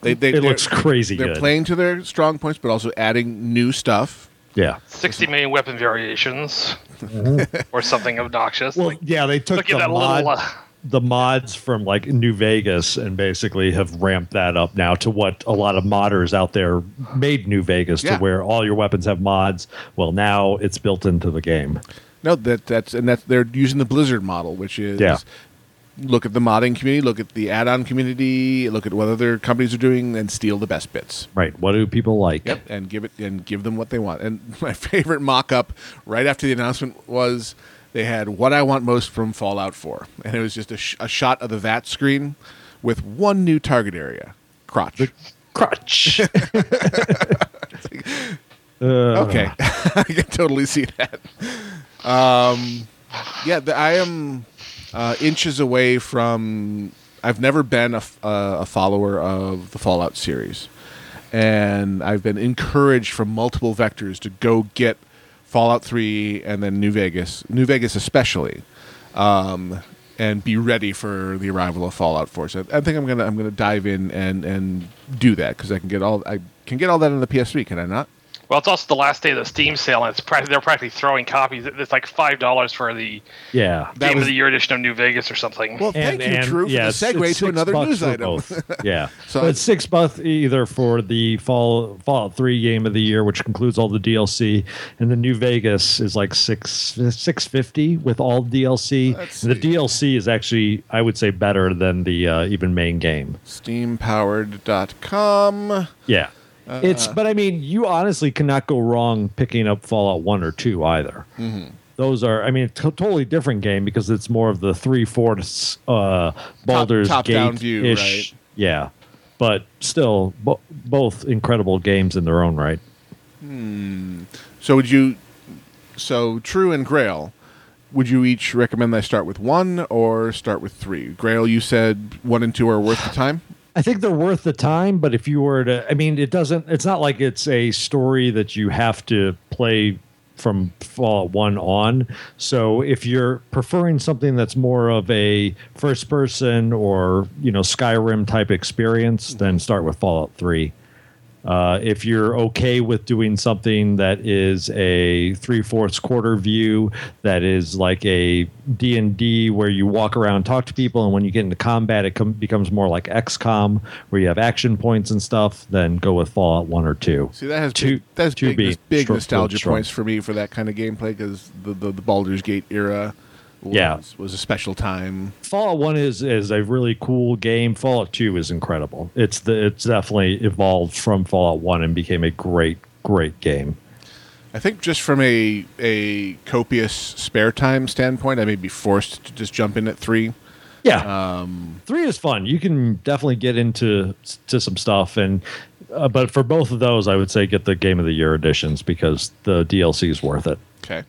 B: they, they,
E: it looks crazy
B: They're
E: good.
B: playing to their strong points, but also adding new stuff.
E: yeah
H: Sixty million weapon variations, or something obnoxious.
E: well
H: like,
E: yeah they took
H: look at
E: the,
H: that
E: mod,
H: little. Uh,
E: the mods from like new vegas and basically have ramped that up now to what a lot of modders out there made new vegas
B: Yeah.
E: to where all your weapons have mods well now it's built into the game
B: No, that that's and that's they're using the Blizzard model, which is
E: Yeah.
B: look at the modding community, look at the add-on community, look at what other companies are doing, and steal the best bits.
E: right what do people like
B: Yep, and give it and give them what they want. And my favorite mock-up right after the announcement was they had what I want most from Fallout 4, and it was just a, sh- a shot of the VATS screen with one new target area, crotch.
E: crutch Uh,
B: Okay, I can totally see that. Um, yeah, the, I am uh, inches away from. I've never been a, f- uh, a follower of the Fallout series, and I've been encouraged from multiple vectors to go get Fallout Three and then New Vegas, New Vegas especially, um, and be ready for the arrival of Fallout Four. So I think I'm gonna I'm gonna dive in and and do that because I can get all I can get all that on the PS3. Can I not?
H: Well, it's also the last day of the Steam sale, and it's prac- they're practically throwing copies. It's like five dollars for the
E: yeah
B: That
H: Game
B: was-
H: of the Year edition of New Vegas or something.
B: Well, thank you, True, for
E: yeah,
B: the
E: it's-
B: segue to another news item.
E: Yeah,
B: So
E: so it's six bucks either for the fall Fallout Three game of the year, which includes all the DLC, and the New Vegas is like six six fifty with all DLC. The. DLC is actually, I would say, better than the uh, even main game.
B: Steampowered.com.
E: Yeah, it's but I mean, you honestly cannot go wrong picking up Fallout One or Two either.
B: Mm-hmm.
E: Those are, I mean, t- totally different game because it's more of the three fourths uh, Baldur's
B: top-down
E: Gate
B: view,
E: ish.
B: right?
E: Yeah, but still, bo- both incredible games in their own right.
B: So would you? So True and Grail, would you each recommend I start with one or start with three? Grail, you said one and two are worth the time.
E: I think they're worth the time, but if you were to, I mean, it doesn't. It's not like it's a story that you have to play from Fallout One on. So if you're preferring something that's more of a first person or you know Skyrim type experience, then start with Fallout Three. Uh, if you're okay with doing something that is a three fourths quarter view, that is like a D and D where you walk around, talk to people, and when you get into combat, it com- becomes more like XCOM where you have action points and stuff. Then go with Fallout One or Two.
B: See, that has
E: Two-
B: big, that's
E: two
B: big,
E: being
B: big nostalgia points for me for that kind of gameplay because the, the the Baldur's Gate era was,
E: Yeah.
B: was a special time.
E: Fallout One is is a really cool game. Fallout Two is incredible. It's the it's definitely evolved from Fallout One and became a great great game.
B: I think just from a a copious spare time standpoint, I may be forced to just jump in at three.
E: Yeah,
B: Um,
E: three is fun. You can definitely get into to some stuff, and uh, but for both of those, I would say get the Game of the Year editions because the DLC is worth it.
B: Okay.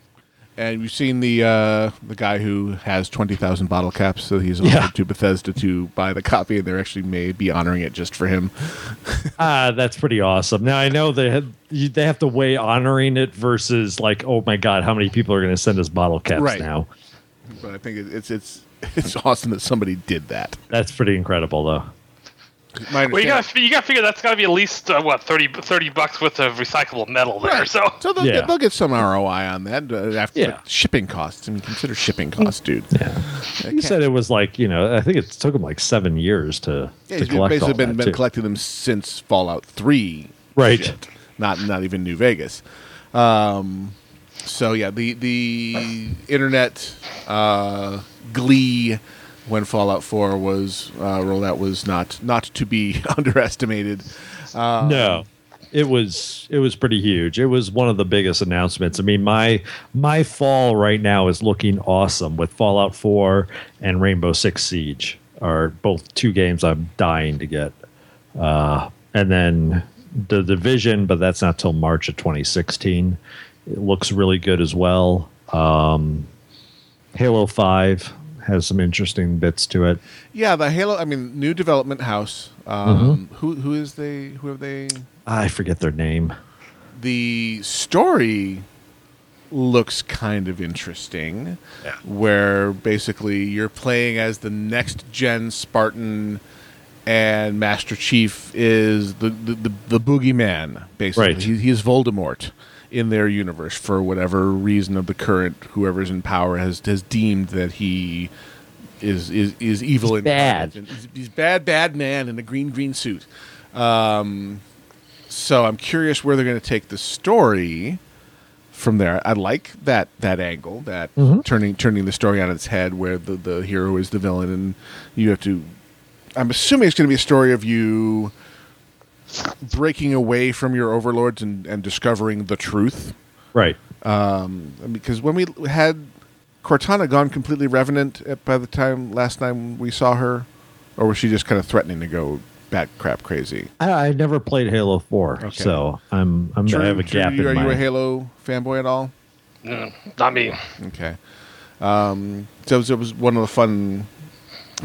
B: And you've seen the uh, the guy who has twenty thousand bottle caps, so he's
E: Yeah.
B: offered to Bethesda to buy the copy, and they're actually may be honoring it just for him.
E: Ah, that's pretty awesome. Now I know they had, they have to weigh honoring it versus like, oh my god, how many people are going to send us bottle caps
B: Right.
E: now?
B: But I think it's it's it's awesome that somebody did that.
E: That's pretty incredible, though.
B: My
H: Well, you
B: understand-
H: got you got to figure that's got to be at least uh, what 30, 30 bucks worth of recyclable metal there.
B: Right.
H: So
B: So they'll,
E: Yeah.
B: get, they'll get some ROI on that uh, after
E: Yeah.
B: like, shipping costs. I mean, consider shipping costs, dude.
E: Yeah, you said it was like you know, I think it took them like seven years to,
B: Yeah,
E: to
B: he's
E: collect
B: basically
E: all
B: been,
E: that,
B: been
E: too.
B: collecting them since Fallout Three,
E: Right.
B: shit. Not not even New Vegas. Um, so yeah, the the internet uh, glee when Fallout Four was uh, rolled out was not not to be underestimated. Uh,
E: No, it was it was pretty huge. It was one of the biggest announcements. I mean, my my fall right now is looking awesome with Fallout 4 and Rainbow Six Siege are both two games I'm dying to get. Uh, and then the Division, but that's not till March of 2016. It looks really good as well. Um, Halo 5 has some interesting bits to it.
B: Yeah, the Halo. I mean, new development house. Um, Who who is they? Who have they?
E: I forget their name.
B: the story looks kind of interesting yeah. where basically you're playing as the next gen spartan and master chief is the the, the, the boogeyman basically
E: Right.
B: he, he's voldemort in their universe for whatever reason of the current whoever's in power has has deemed that he is is is evil and
E: bad.
B: He's, he's bad bad man in a green green suit um so I'm curious where they're going to take the story from there. I like that that angle, that turning turning the story on its head, where the the hero is the villain, and you have to. I'm assuming it's going to be a story of you breaking away from your overlords and, and discovering the truth.
E: Right.
B: Um, because when we had Cortana gone completely revenant at, by the time last time we saw her, or was she just kind of threatening to go bat crap crazy?
E: I, I never played Halo Four,
B: Okay.
E: so I'm, I'm I have a
B: True,
E: gap
B: you-
E: in
B: are
E: my.
B: you a Halo fanboy at all?
H: no, not me.
B: Okay. Um, so it was one of the fun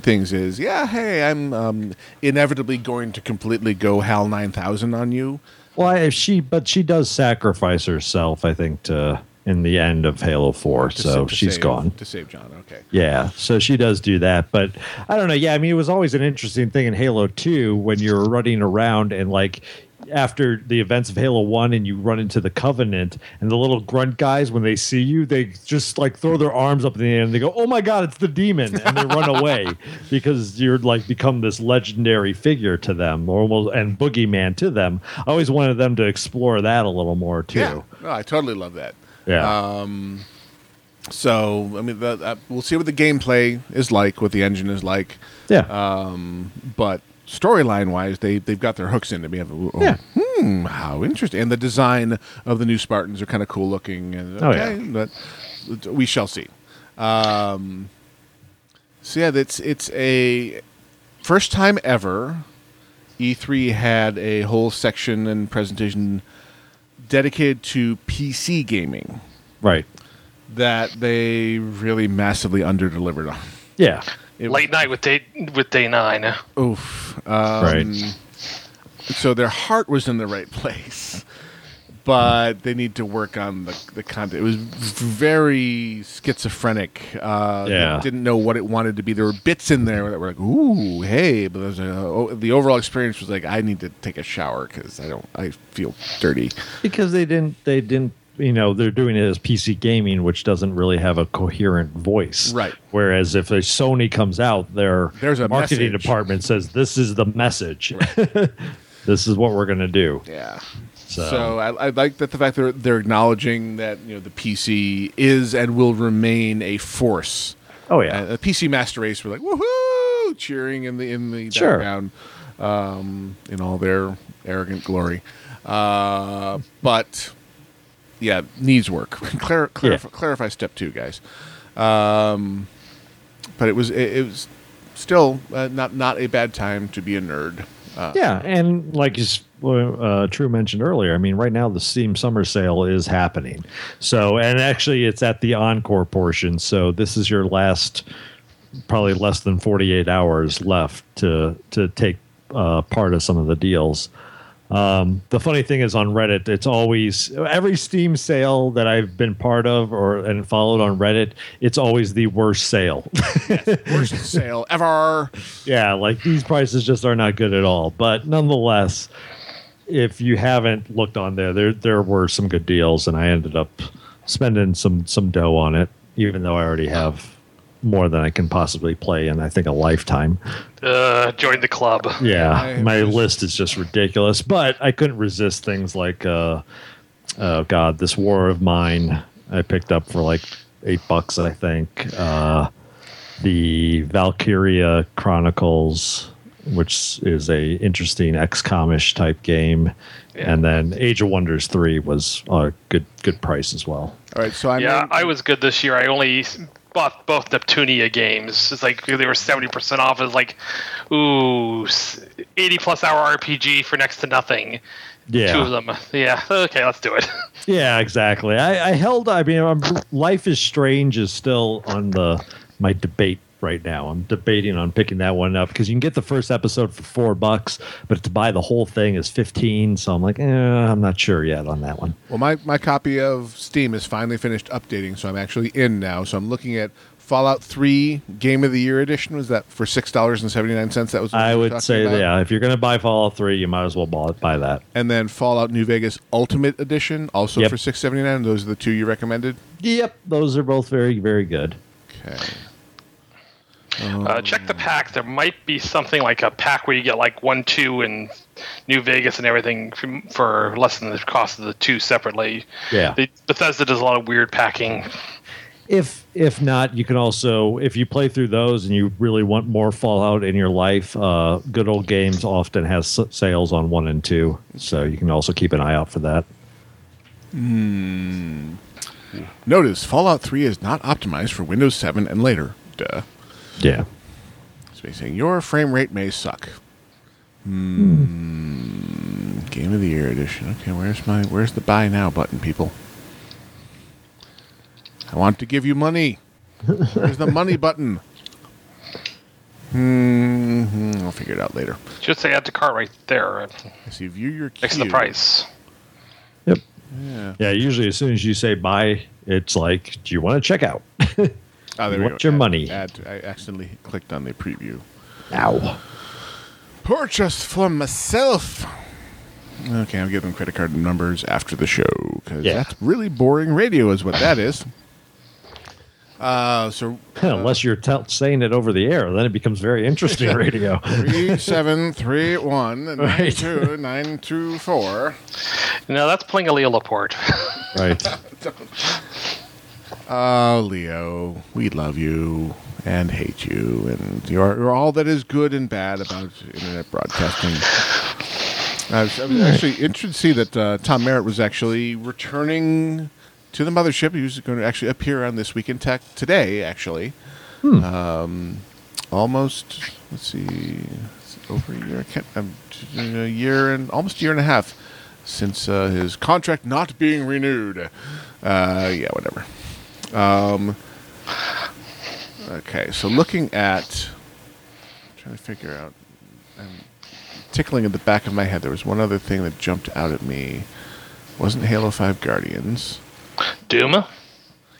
B: things is, yeah, hey, I'm um, inevitably going to completely go HAL 9000 on you.
E: well, I, she but she does sacrifice herself, I think, to in the end of Halo Four,
B: to
E: so
B: sa-
E: she's
B: save-
E: gone.
B: To save John, okay.
E: Yeah, so she does do that, but I don't know. Yeah, I mean, it was always an interesting thing in Halo Two when you're running around and like after the events of Halo One, and you run into the Covenant, and the little grunt guys when they see you, they just like throw their arms up in the air and they go, "Oh my god, it's the demon!" and they run away because you're like become this legendary figure to them, or almost and boogeyman to them. I always wanted them to explore that a little more too.
B: Yeah. No, I totally love that.
E: Yeah.
B: So, I mean, the, uh, we'll see what the gameplay is like, what the engine is like.
E: yeah.
B: Um, but storyline wise, they, they've got their hooks into me. Oh,
E: Yeah.
B: Hmm, how interesting. And the design of the new Spartans are kind of cool looking. And,
E: Oh,
B: okay, but we shall see. Um, so, yeah, it's, it's a first time ever E3 had a whole section and presentation dedicated to PC gaming.
E: right.
B: that they really massively underdelivered on.
E: Yeah.
B: It
H: Late night with day with day nine.
B: Oof. Um,
E: Right.
B: So their heart was in the right place, but they need to work on the, the content. It was very schizophrenic. Uh, they
E: Yeah.
B: didn't know what it wanted to be. There were bits in there that were like, "Ooh, hey," but there's a, oh, the overall experience was like, "I need to take a shower because I don't. I feel dirty."
E: because they didn't they didn't you know they're doing it as PC gaming, which doesn't really have a coherent voice.
B: Right.
E: Whereas if a Sony comes out, their
B: There's a
E: marketing
B: message.
E: department says this is the message. this is what we're going to do.
B: Yeah.
E: So,
B: So I, I like that the fact that they're acknowledging that you know the PC is and will remain a force.
E: oh yeah,
B: Uh, the PC Master Race were like woohoo, cheering in the in the
E: Sure.
B: background, um, in all their arrogant glory. Uh, but yeah, needs work. Clar-
E: Yeah.
B: clarify step two, guys. Um, but it was it, it was still uh, not not a bad time to be a nerd. Uh,
E: yeah, and like is- uh, True mentioned earlier, I mean, right now the Steam Summer Sale is happening. So, and actually, it's at the encore portion. So, this is your last, probably less than forty-eight hours left to to take uh, part of some of the deals. Um, the funny thing is on Reddit, it's always every Steam sale that I've been part of or and followed on Reddit, it's always the worst sale.
B: worst sale ever.
E: yeah, like these prices just are not good at all. But nonetheless, if you haven't looked on there, there there were some good deals, and I ended up spending some some dough on it, even though I already have more than I can possibly play in I think a lifetime.
H: Uh, join the club.
E: Yeah,
B: I
E: my
B: was-
E: list is just ridiculous, but I couldn't resist things like uh oh god, this War of Mine I picked up for like 8 bucks I think. Uh the Valkyria Chronicles which is a interesting XCOM-ish type game. And then Age of Wonders 3 was a good good price as well.
B: All right, so I'm
H: Yeah,
B: in-
H: I was good this year. I only bought both Neptunia games. It's like they were seventy percent off. It's like, ooh, eighty plus hour RPG for next to nothing.
E: Yeah.
H: Two of them. Yeah. Okay, let's do it.
E: Yeah, exactly. I, I held. I mean, um Life is Strange is still on the my debate right now. I'm debating on picking that one up because you can get the first episode for four bucks, but to buy the whole thing is fifteen. So I'm like, eh, I'm not sure yet on that one.
B: Well, my, my copy of Steam is finally finished updating, so I'm actually in now. So I'm looking at Fallout 3 Game of the Year edition. Was that for six dollars and seventy nine cents? That was.
E: I would say,
B: about?
E: yeah, if you're going to buy Fallout Three, you might as well buy, buy that.
B: And then Fallout New Vegas Ultimate Edition, also
E: Yep.
B: for six seventy nine. Those are the two you recommended.
E: Yep, those are both very, very good.
B: Okay.
H: Uh, check the pack. There might be something like a pack where you get like one, two, and New Vegas and everything for less than the cost of the two separately.
E: Yeah.
H: They, Bethesda does a lot of weird packing.
E: If if not, you can also if you play through those and you really want more Fallout in your life, uh, Good Old Games often has sales on one and two, so you can also keep an eye out for that.
B: Notice Fallout 3 is not optimized for Windows 7 and later. Duh.
E: Yeah.
B: Spacing. Your frame rate may suck. Hmm. Game of the Year edition. Okay, where's my where's the buy now button, people? I want to give you money. Where's the money button? Hmm. I'll figure it out later.
H: Just say add to cart right there
B: I see. View your
H: next to the price.
E: Yep.
B: Yeah.
E: Yeah. Usually, as soon as you say buy, it's like, do you want to check out?
B: Oh, there we go.
E: your
B: Add-
E: money.
B: Add, I accidentally clicked on the preview.
E: Ow.
B: Purchase for myself. Okay, I'll give them credit card numbers after the show because
E: Yeah.
B: that's really boring radio, is what that is. Uh, so
E: Unless you're tell saying it over the air, then it becomes very interesting radio.
B: three seven three one nine
E: Right.
B: two nine two four.
H: No, that's playing a Leo Laporte.
E: right.
B: Oh, Leo, we love you and hate you, and you're, you're all that is good and bad about internet broadcasting. I was, I was actually interested to see that uh, Tom Merritt was actually returning to the mothership. He was going to actually appear on This Week in Tech today, actually. Um, almost, let's see, it's over a year, I can't, um, a year and almost a year and a half since uh, his contract not being renewed. Uh, yeah, whatever. Um, okay, so looking at, trying to figure out, I'm tickling at the back of my head. There was one other thing that jumped out at me. Wasn't Halo Five Guardians?
H: Duma.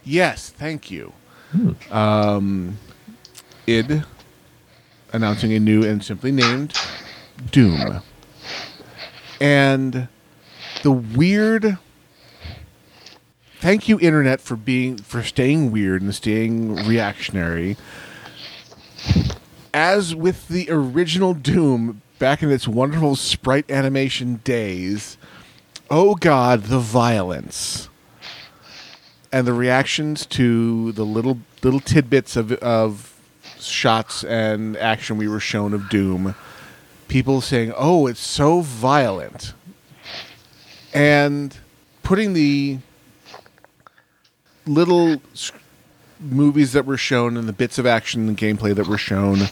B: Yes, thank you. Um, id announcing a new and simply named Doom. And the weird thank you internet for being for staying weird and staying reactionary. As with the original Doom back in its wonderful sprite animation days, oh god, the violence and the reactions to the little little tidbits of of shots and action we were shown of Doom, people saying, "Oh, it's so violent," and putting the little movies that were shown and the bits of action and gameplay that were shown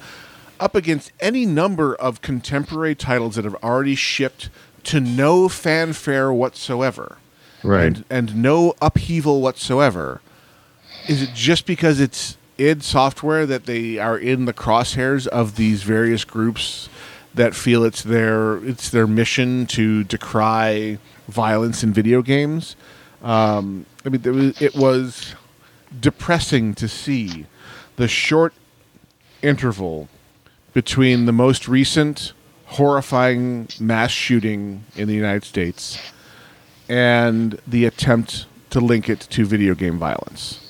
B: up against any number of contemporary titles that have already shipped to no fanfare whatsoever
E: Right.
B: and, and no upheaval whatsoever. Is it just because it's id Software that they are in the crosshairs of these various groups that feel it's their it's their mission to decry violence in video games? Um, I mean, there was, it was depressing to see the short interval between the most recent horrifying mass shooting in the United States and the attempt to link it to video game violence.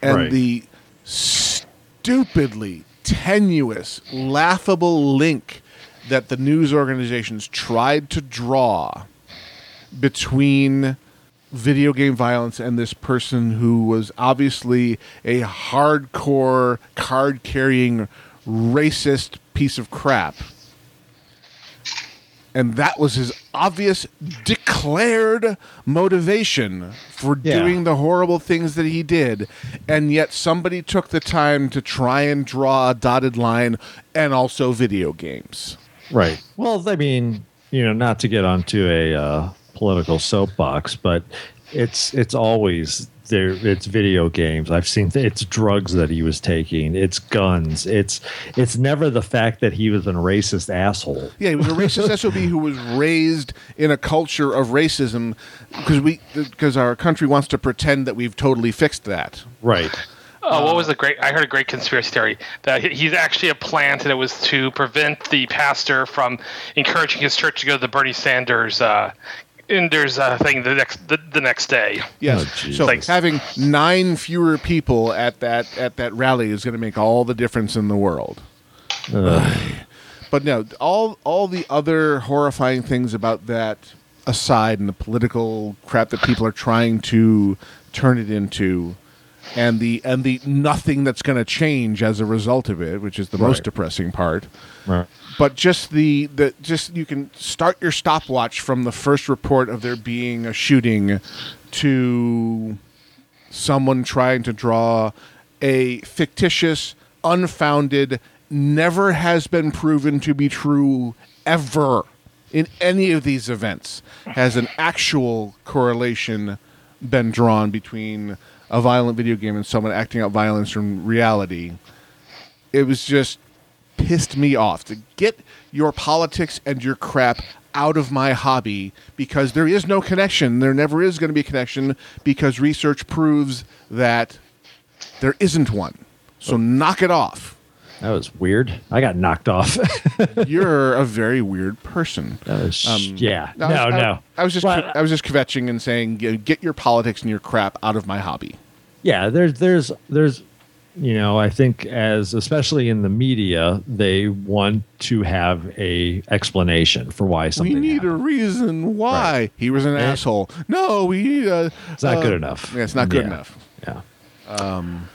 B: And
E: Right.
B: the stupidly tenuous, laughable link that the news organizations tried to draw between video game violence and this person who was obviously a hardcore card carrying racist piece of crap and that was his obvious declared motivation for
E: Yeah.
B: doing the horrible things that he did and yet somebody took the time to try and draw a dotted line and also video games
E: Right. Well, I mean, you know, not to get onto a uh, political soapbox, but it's it's always there. It's video games. I've seen th- it's drugs that he was taking. It's guns. It's it's never the fact that he was a racist asshole.
B: yeah he was a racist sob who was raised in a culture of racism because we because our country wants to pretend that we've totally fixed that
E: Right.
H: Oh, what was the great? I heard a great conspiracy theory that he's actually a plant, and it was to prevent the pastor from encouraging his church to go to the Bernie Sanders uh, Sanders a thing the next the, the next day.
B: Yes.
E: Oh,
B: so
H: Like-
B: having nine fewer people at that at that rally is going to make all the difference in the world.
E: Ugh.
B: But no, all all the other horrifying things about that aside, and the political crap that people are trying to turn it into, and the and the nothing that's going to change as a result of it, which is the most depressing part.
E: right.
B: But just the the just you can start your stopwatch from the first report of there being a shooting to someone trying to draw a fictitious, unfounded, never has been proven to be true ever in any of these events has an actual correlation been drawn between a violent video game and someone acting out violence in reality. It was just pissed me off to get your politics and your crap out of my hobby because there is no connection. There never is going to be a connection because research proves that there isn't one. So knock it off.
E: That was weird. I got knocked off.
B: You're a very weird person.
E: was, um, yeah.
B: I
E: No,
B: I-
E: no.
B: I, was just
E: But-
B: I was just kvetching and saying, get your politics and your crap out of my hobby.
E: yeah there's there's there's you know i think as especially in the media they want to have a explanation for why something We
B: need a reason why
E: Right.
B: he was an asshole. No, we need a.
E: it's not
B: uh,
E: good enough
B: Yeah, it's not good
E: Yeah.
B: enough.
E: yeah um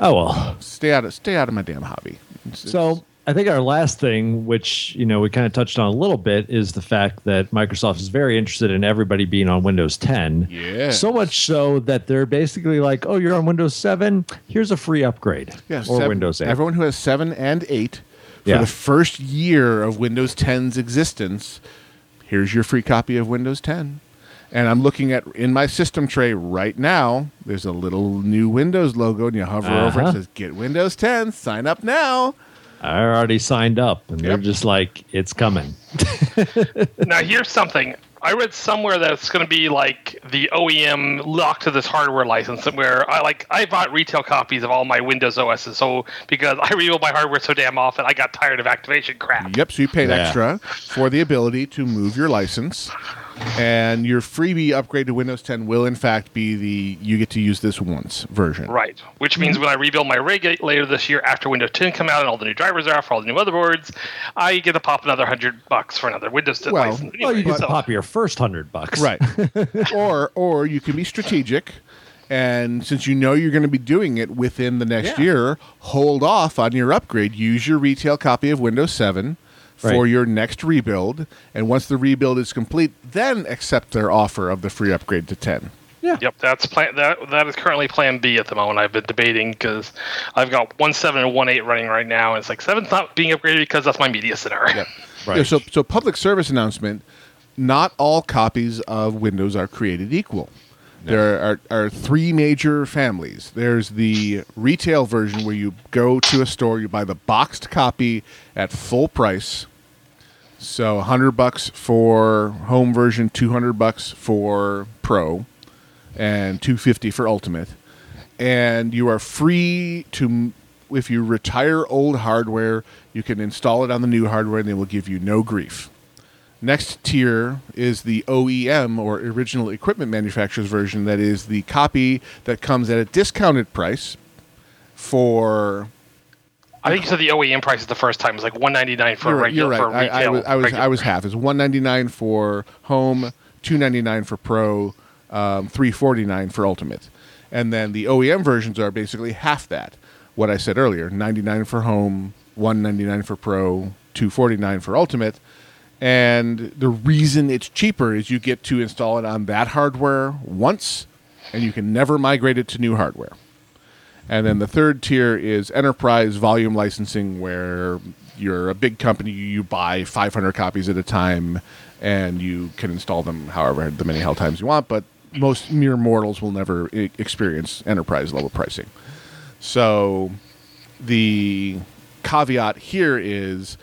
E: oh well
B: Stay out of stay out of my damn hobby. It's-
E: so i think our last thing which you know we kind of touched on a little bit is the fact that microsoft is very interested in everybody being on windows 10
B: Yeah.
E: so much so that they're basically like oh you're on windows 7 here's a free upgrade
B: yeah,
E: or
B: seven-
E: windows 8
B: Everyone who has seven and eight for
E: Yeah.
B: the first year of Windows 10's existence, here's your free copy of Windows 10. And I'm looking at in my system tray right now. There's a little new Windows logo, and you hover over it
E: Uh-huh.
B: says "Get Windows 10." Sign up now.
E: I already signed up, and they're
B: Yep.
E: just like, it's coming.
H: now here's something. I read somewhere that it's going to be like the OEM locked to this hardware license, where I like I bought retail copies of all my Windows OSs, so because I rebuild my hardware so damn often, I got tired of activation crap.
B: Yep. So you paid
E: Yeah.
B: extra for the ability to move your license, and your freebie upgrade to Windows 10 will in fact be the you get to use this once version.
H: Right, which means when I rebuild my rig later this year after Windows 10 come out and all the new drivers are out for all the new motherboards, I get to pop another hundred bucks for another Windows 10
B: Well,
H: license.
E: Well, you
H: Anyway,
E: can
H: so-
E: pop your first hundred bucks.
B: Right. or or you can be strategic and since you know you're going to be doing it within the next
E: Yeah.
B: year, hold off on your upgrade. Use your retail copy of Windows 7 for your next rebuild, and once the rebuild is complete, then accept their offer of the free upgrade to 10. Yeah.
H: Yep, that's plan. That that is currently Plan B at the moment. I've been debating because I've got one seven and one eight running right now, and it's like seven's not being upgraded because that's my media center.
E: Right.
B: Yeah, so so public service announcement, not all copies of Windows are created equal. There are, are three major families. There's the retail version where you go to a store, you buy the boxed copy at full price. So 100 bucks for home version, 200 bucks for pro, and 250 for ultimate. And you are free to if you retire old hardware, you can install it on the new hardware and they will give you no grief. Next tier is the OEM or original equipment manufacturer's version that is the copy that comes at a discounted price for
H: I think you said the OEM price is the first time. It was like one ninety nine for
B: you're,
H: regular
B: you're right.
H: for
B: I. I was I was. I was half. It's one ninety nine for home, two ninety nine for pro, um, three forty nine for ultimate, and then the OEM versions are basically half that. What I said earlier: ninety nine for home, one ninety nine for pro, two forty nine for ultimate. And the reason it's cheaper is you get to install it on that hardware once, and you can never migrate it to new hardware. And then the third tier is enterprise volume licensing, where you're a big company, you buy 500 copies at a time, and you can install them however the many hell times you want. But most mere mortals will never I- experience enterprise level pricing. So the caveat here is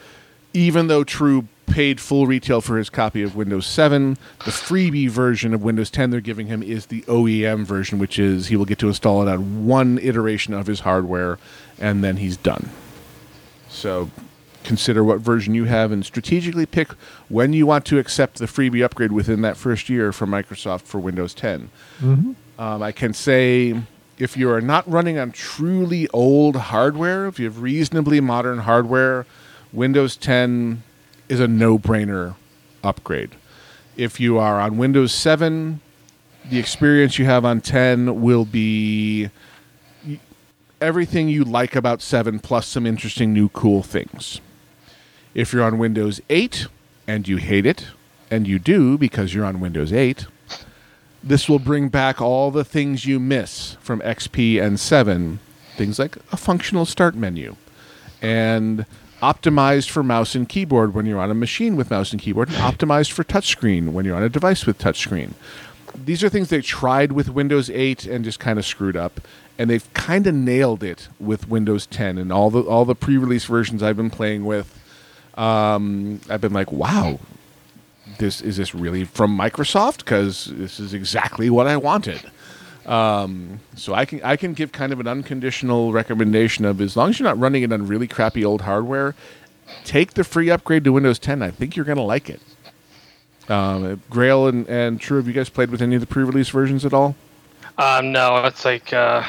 B: even though True paid full retail for his copy of Windows 7, the freebie version of Windows 10 they're giving him is the OEM version, which is he will get to install it on one iteration of his hardware and then he's done. So consider what version you have and strategically pick when you want to accept the freebie upgrade within that first year from Microsoft for Windows 10. Um, I can say if you are not running on truly old hardware, if you have reasonably modern hardware, Windows 10 is a no brainer upgrade. If you are on Windows 7, the experience you have on 10 will be everything you like about 7 plus some interesting new cool things. If you're on Windows 8 and you hate it, and you do because you're on Windows 8, this will bring back all the things you miss from XP and 7, things like a functional start menu and optimized for mouse and keyboard when you're on a machine with mouse and keyboard, and optimized for touchscreen when you're on a device with touchscreen. These are things they tried with Windows 8 and just kind of screwed up, and they've kind of nailed it with Windows 10 and all the all the pre-release versions I've been playing with. Um, I've been like, wow, this is this really from Microsoft because this is exactly what I wanted. Um, so I can I can give kind of an unconditional recommendation of as long as you're not running it on really crappy old hardware, take the free upgrade to Windows 10. I think you're going to like it. Um, Grail and, and True, have you guys played with any of the pre-release versions at all?
H: Um, no, it's like uh,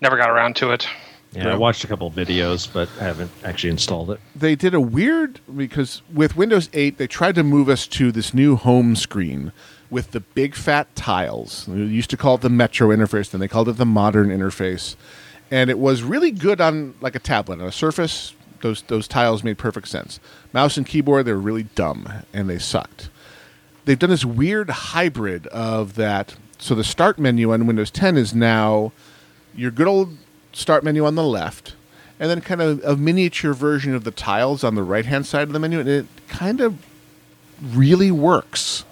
H: never got around to it.
E: Yeah, I watched a couple videos, but I haven't actually installed it.
B: they did a weird because with Windows 8 they tried to move us to this new home screen with the big fat tiles. They used to call it the Metro interface, then they called it the modern interface. And it was really good on like a tablet on a Surface. Those those tiles made perfect sense. Mouse and keyboard they were really dumb and they sucked. They've done this weird hybrid of that. So the start menu on Windows 10 is now your good old start menu on the left, and then kind of a miniature version of the tiles on the right hand side of the menu, and it kind of really works.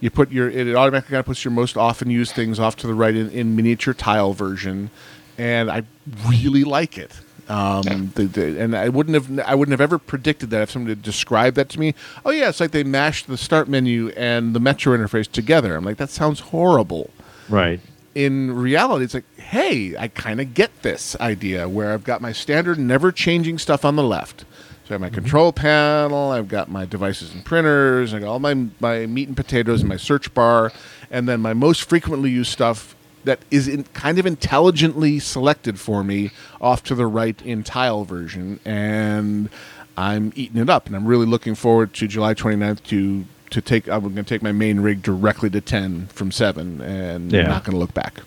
B: You put your it automatically kind of puts your most often used things off to the right in, in miniature tile version, and I really like it. Um, the, the, and I wouldn't have I wouldn't have ever predicted that if somebody had described that to me. Oh yeah, it's like they mashed the start menu and the Metro interface together. I'm like that sounds horrible.
E: Right.
B: In reality, it's like, hey, I kind of get this idea where I've got my standard never changing stuff on the left. So I have my control panel, I've got my devices and printers, I got all my my meat and potatoes in my search bar, and then my most frequently used stuff that is in, kind of intelligently selected for me off to the right in tile version, and I'm eating it up, and I'm really looking forward to July 29th to to take. I'm going to take my main rig directly to 10 from seven, and
E: Yeah.
B: I'm not going to look back.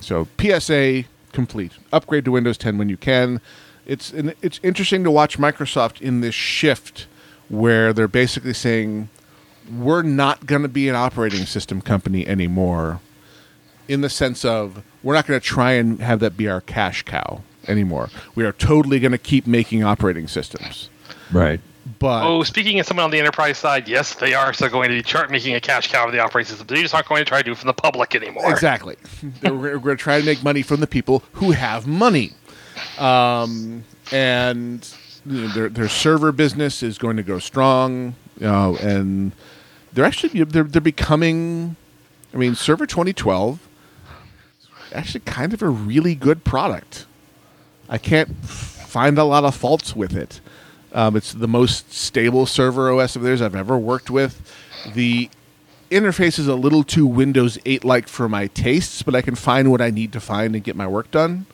B: So PSA complete. Upgrade to Windows 10 when you can. It's and it's interesting to watch Microsoft in this shift where they're basically saying we're not going to be an operating system company anymore in the sense of we're not going to try and have that be our cash cow anymore. We are totally going to keep making operating systems.
E: Right.
B: But
H: Oh, speaking of someone on the enterprise side, yes, they are still going to be chart making a cash cow of the operating system. They just aren't going to try to do it from the public anymore.
B: Exactly. we're, we're going to try to make money from the people who have money. Um, and you know, their, their server business is going to go strong. You know, and they're actually they're, they're becoming. I mean, Server 2012 actually kind of a really good product. I can't find a lot of faults with it. Um, it's the most stable server OS of theirs I've ever worked with. The interface is a little too Windows 8 like for my tastes, but I can find what I need to find and get my work done.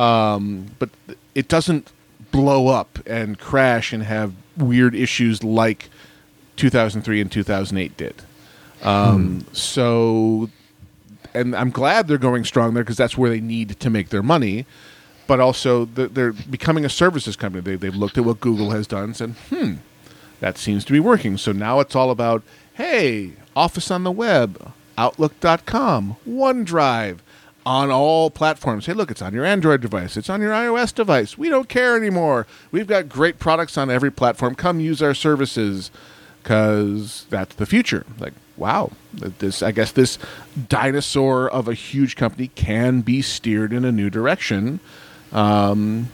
B: Um, but it doesn't blow up and crash and have weird issues like 2003 and 2008 did. Um, So, and I'm glad they're going strong there because that's where they need to make their money. But also, th- they're becoming a services company. They, they've looked at what Google has done and said, hmm, that seems to be working. So now it's all about, hey, Office on the web, Outlook.com, OneDrive, on all platforms. Hey, look, it's on your Android device, it's on your iOS device. We don't care anymore. We've got great products on every platform. Come use our services because that's the future. Like, wow, this I guess this dinosaur of a huge company can be steered in a new direction. Um,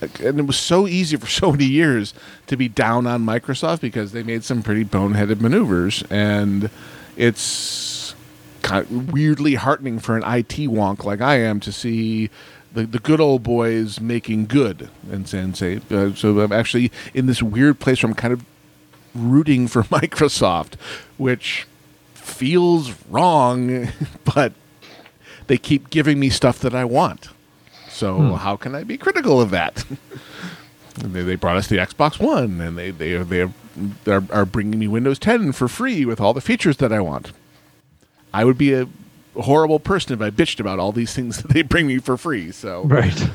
B: and it was so easy for so many years to be down on Microsoft because they made some pretty boneheaded maneuvers, and it's kind of weirdly heartening for an IT wonk like I am to see the, the good old boys making good and, and say uh, so I'm actually in this weird place where I'm kind of rooting for Microsoft, which feels wrong, but they keep giving me stuff that I want. So how can I be critical of that? They, they brought us the Xbox One, and they they they are, are, are bringing me Windows 10 for free with all the features that I want. I would be a horrible person if I bitched about all these things that they bring me for free. So
E: Right.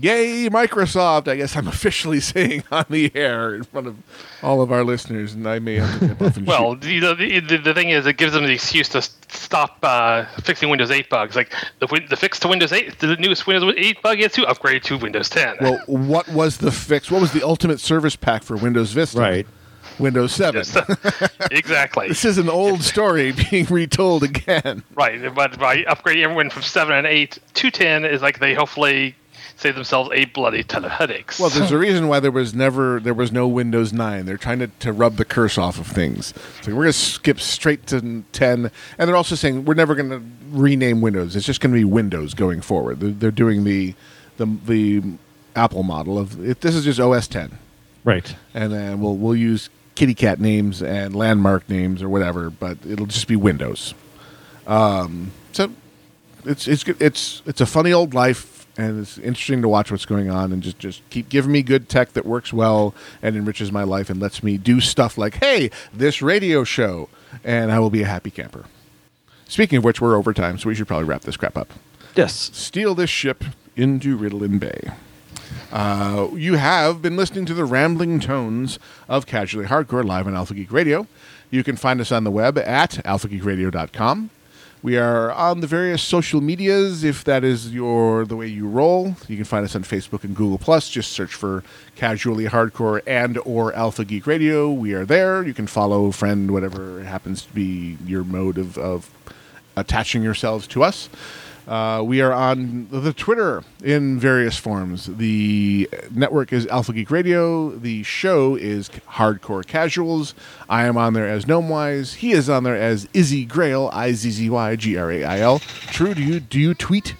B: yay Microsoft! I guess I'm officially saying on the air in front of all of our listeners, and I may have to dip off and
H: Well,
B: shoot.
H: the, the, the, the thing is, it gives them the excuse to stop uh, fixing Windows 8 bugs. Like the, the fix to Windows 8, the newest Windows 8 bug is to upgrade to Windows 10.
B: Well, what was the fix? What was the ultimate service pack for Windows Vista?
E: Right.
B: Windows 7.
H: exactly.
B: This is an old story being retold again.
H: Right, but by upgrading everyone from 7 and 8 to 10 is like they hopefully save themselves a bloody ton of headaches.
B: Well, there's a reason why there was never there was no Windows 9. They're trying to, to rub the curse off of things. So we're going to skip straight to 10, and they're also saying we're never going to rename Windows. It's just going to be Windows going forward. They're, they're doing the the the Apple model of it, this is just OS 10,
E: Right.
B: and then we'll we'll use kitty cat names and landmark names or whatever, but it'll just be Windows. Um, so it's it's good- it's it's a funny old life, and it's interesting to watch what's going on, and just just keep giving me good tech that works well and enriches my life and lets me do stuff like, hey, this radio show, and I will be a happy camper. Speaking of which, we're over time, so we should probably wrap this crap up.
E: Yes.
B: Steal this ship into Riddlin Bay. Uh, you have been listening to the rambling tones of Casually Hardcore live on Alpha Geek Radio. You can find us on the web at alphageekradio.com. We are on the various social medias if that is your the way you roll. You can find us on Facebook and Google Plus. Just search for Casually Hardcore and or Alpha Geek Radio. We are there. You can follow, friend, whatever happens to be your mode of, of attaching yourselves to us. Uh, we are on the Twitter in various forms. The network is Alpha Geek Radio. The show is Hardcore Casuals. I am on there as Gnomewise. He is on there as Izzy Grail, I Z Z Y G R A I L. True, do you do you tweet?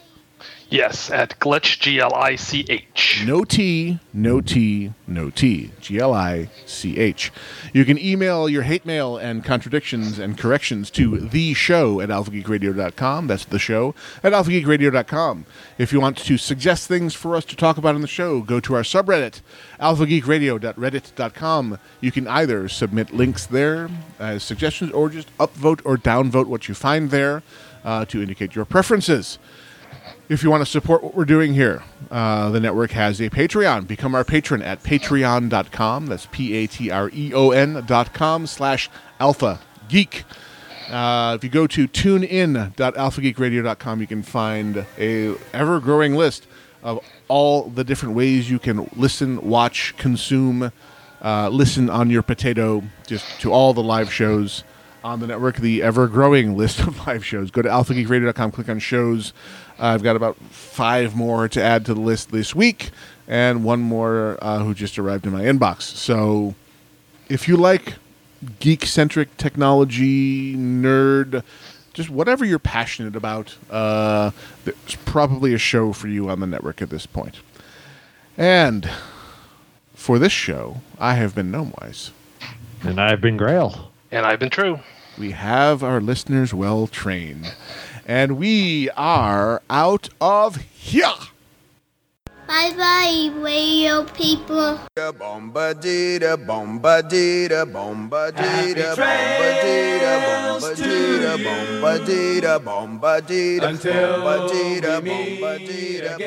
H: Yes, at Glich G L I C H.
B: No T, no T, no T. G L I C H. You can email your hate mail and contradictions and corrections to the show at alphageekradio.com. That's the show at alphageekradio.com. If you want to suggest things for us to talk about on the show, go to our subreddit, alphageekradio.reddit.com. You can either submit links there as suggestions or just upvote or downvote what you find there uh, to indicate your preferences. If you want to support what we're doing here, uh, the network has a Patreon. Become our patron at patreon.com. That's P A T R E O N dot com slash alpha geek. Uh, if you go to tunein.alphageekradio.com, you can find a ever growing list of all the different ways you can listen, watch, consume, uh, listen on your potato, just to all the live shows on the network, the ever growing list of live shows. Go to alphageekradio.com, click on shows. Uh, I've got about five more to add to the list this week, and one more uh, who just arrived in my inbox. So if you like geek centric technology, nerd, just whatever you're passionate about, uh, there's probably a show for you on the network at this point. And for this show, I have been Gnomewise.
E: And I've been Grail.
H: And I've been True.
B: We have our listeners well trained. And we are out of here.
I: Bye bye, radio people.
J: Bomba dita, bomba dita, bomba dita, bomba dita, bomba dita,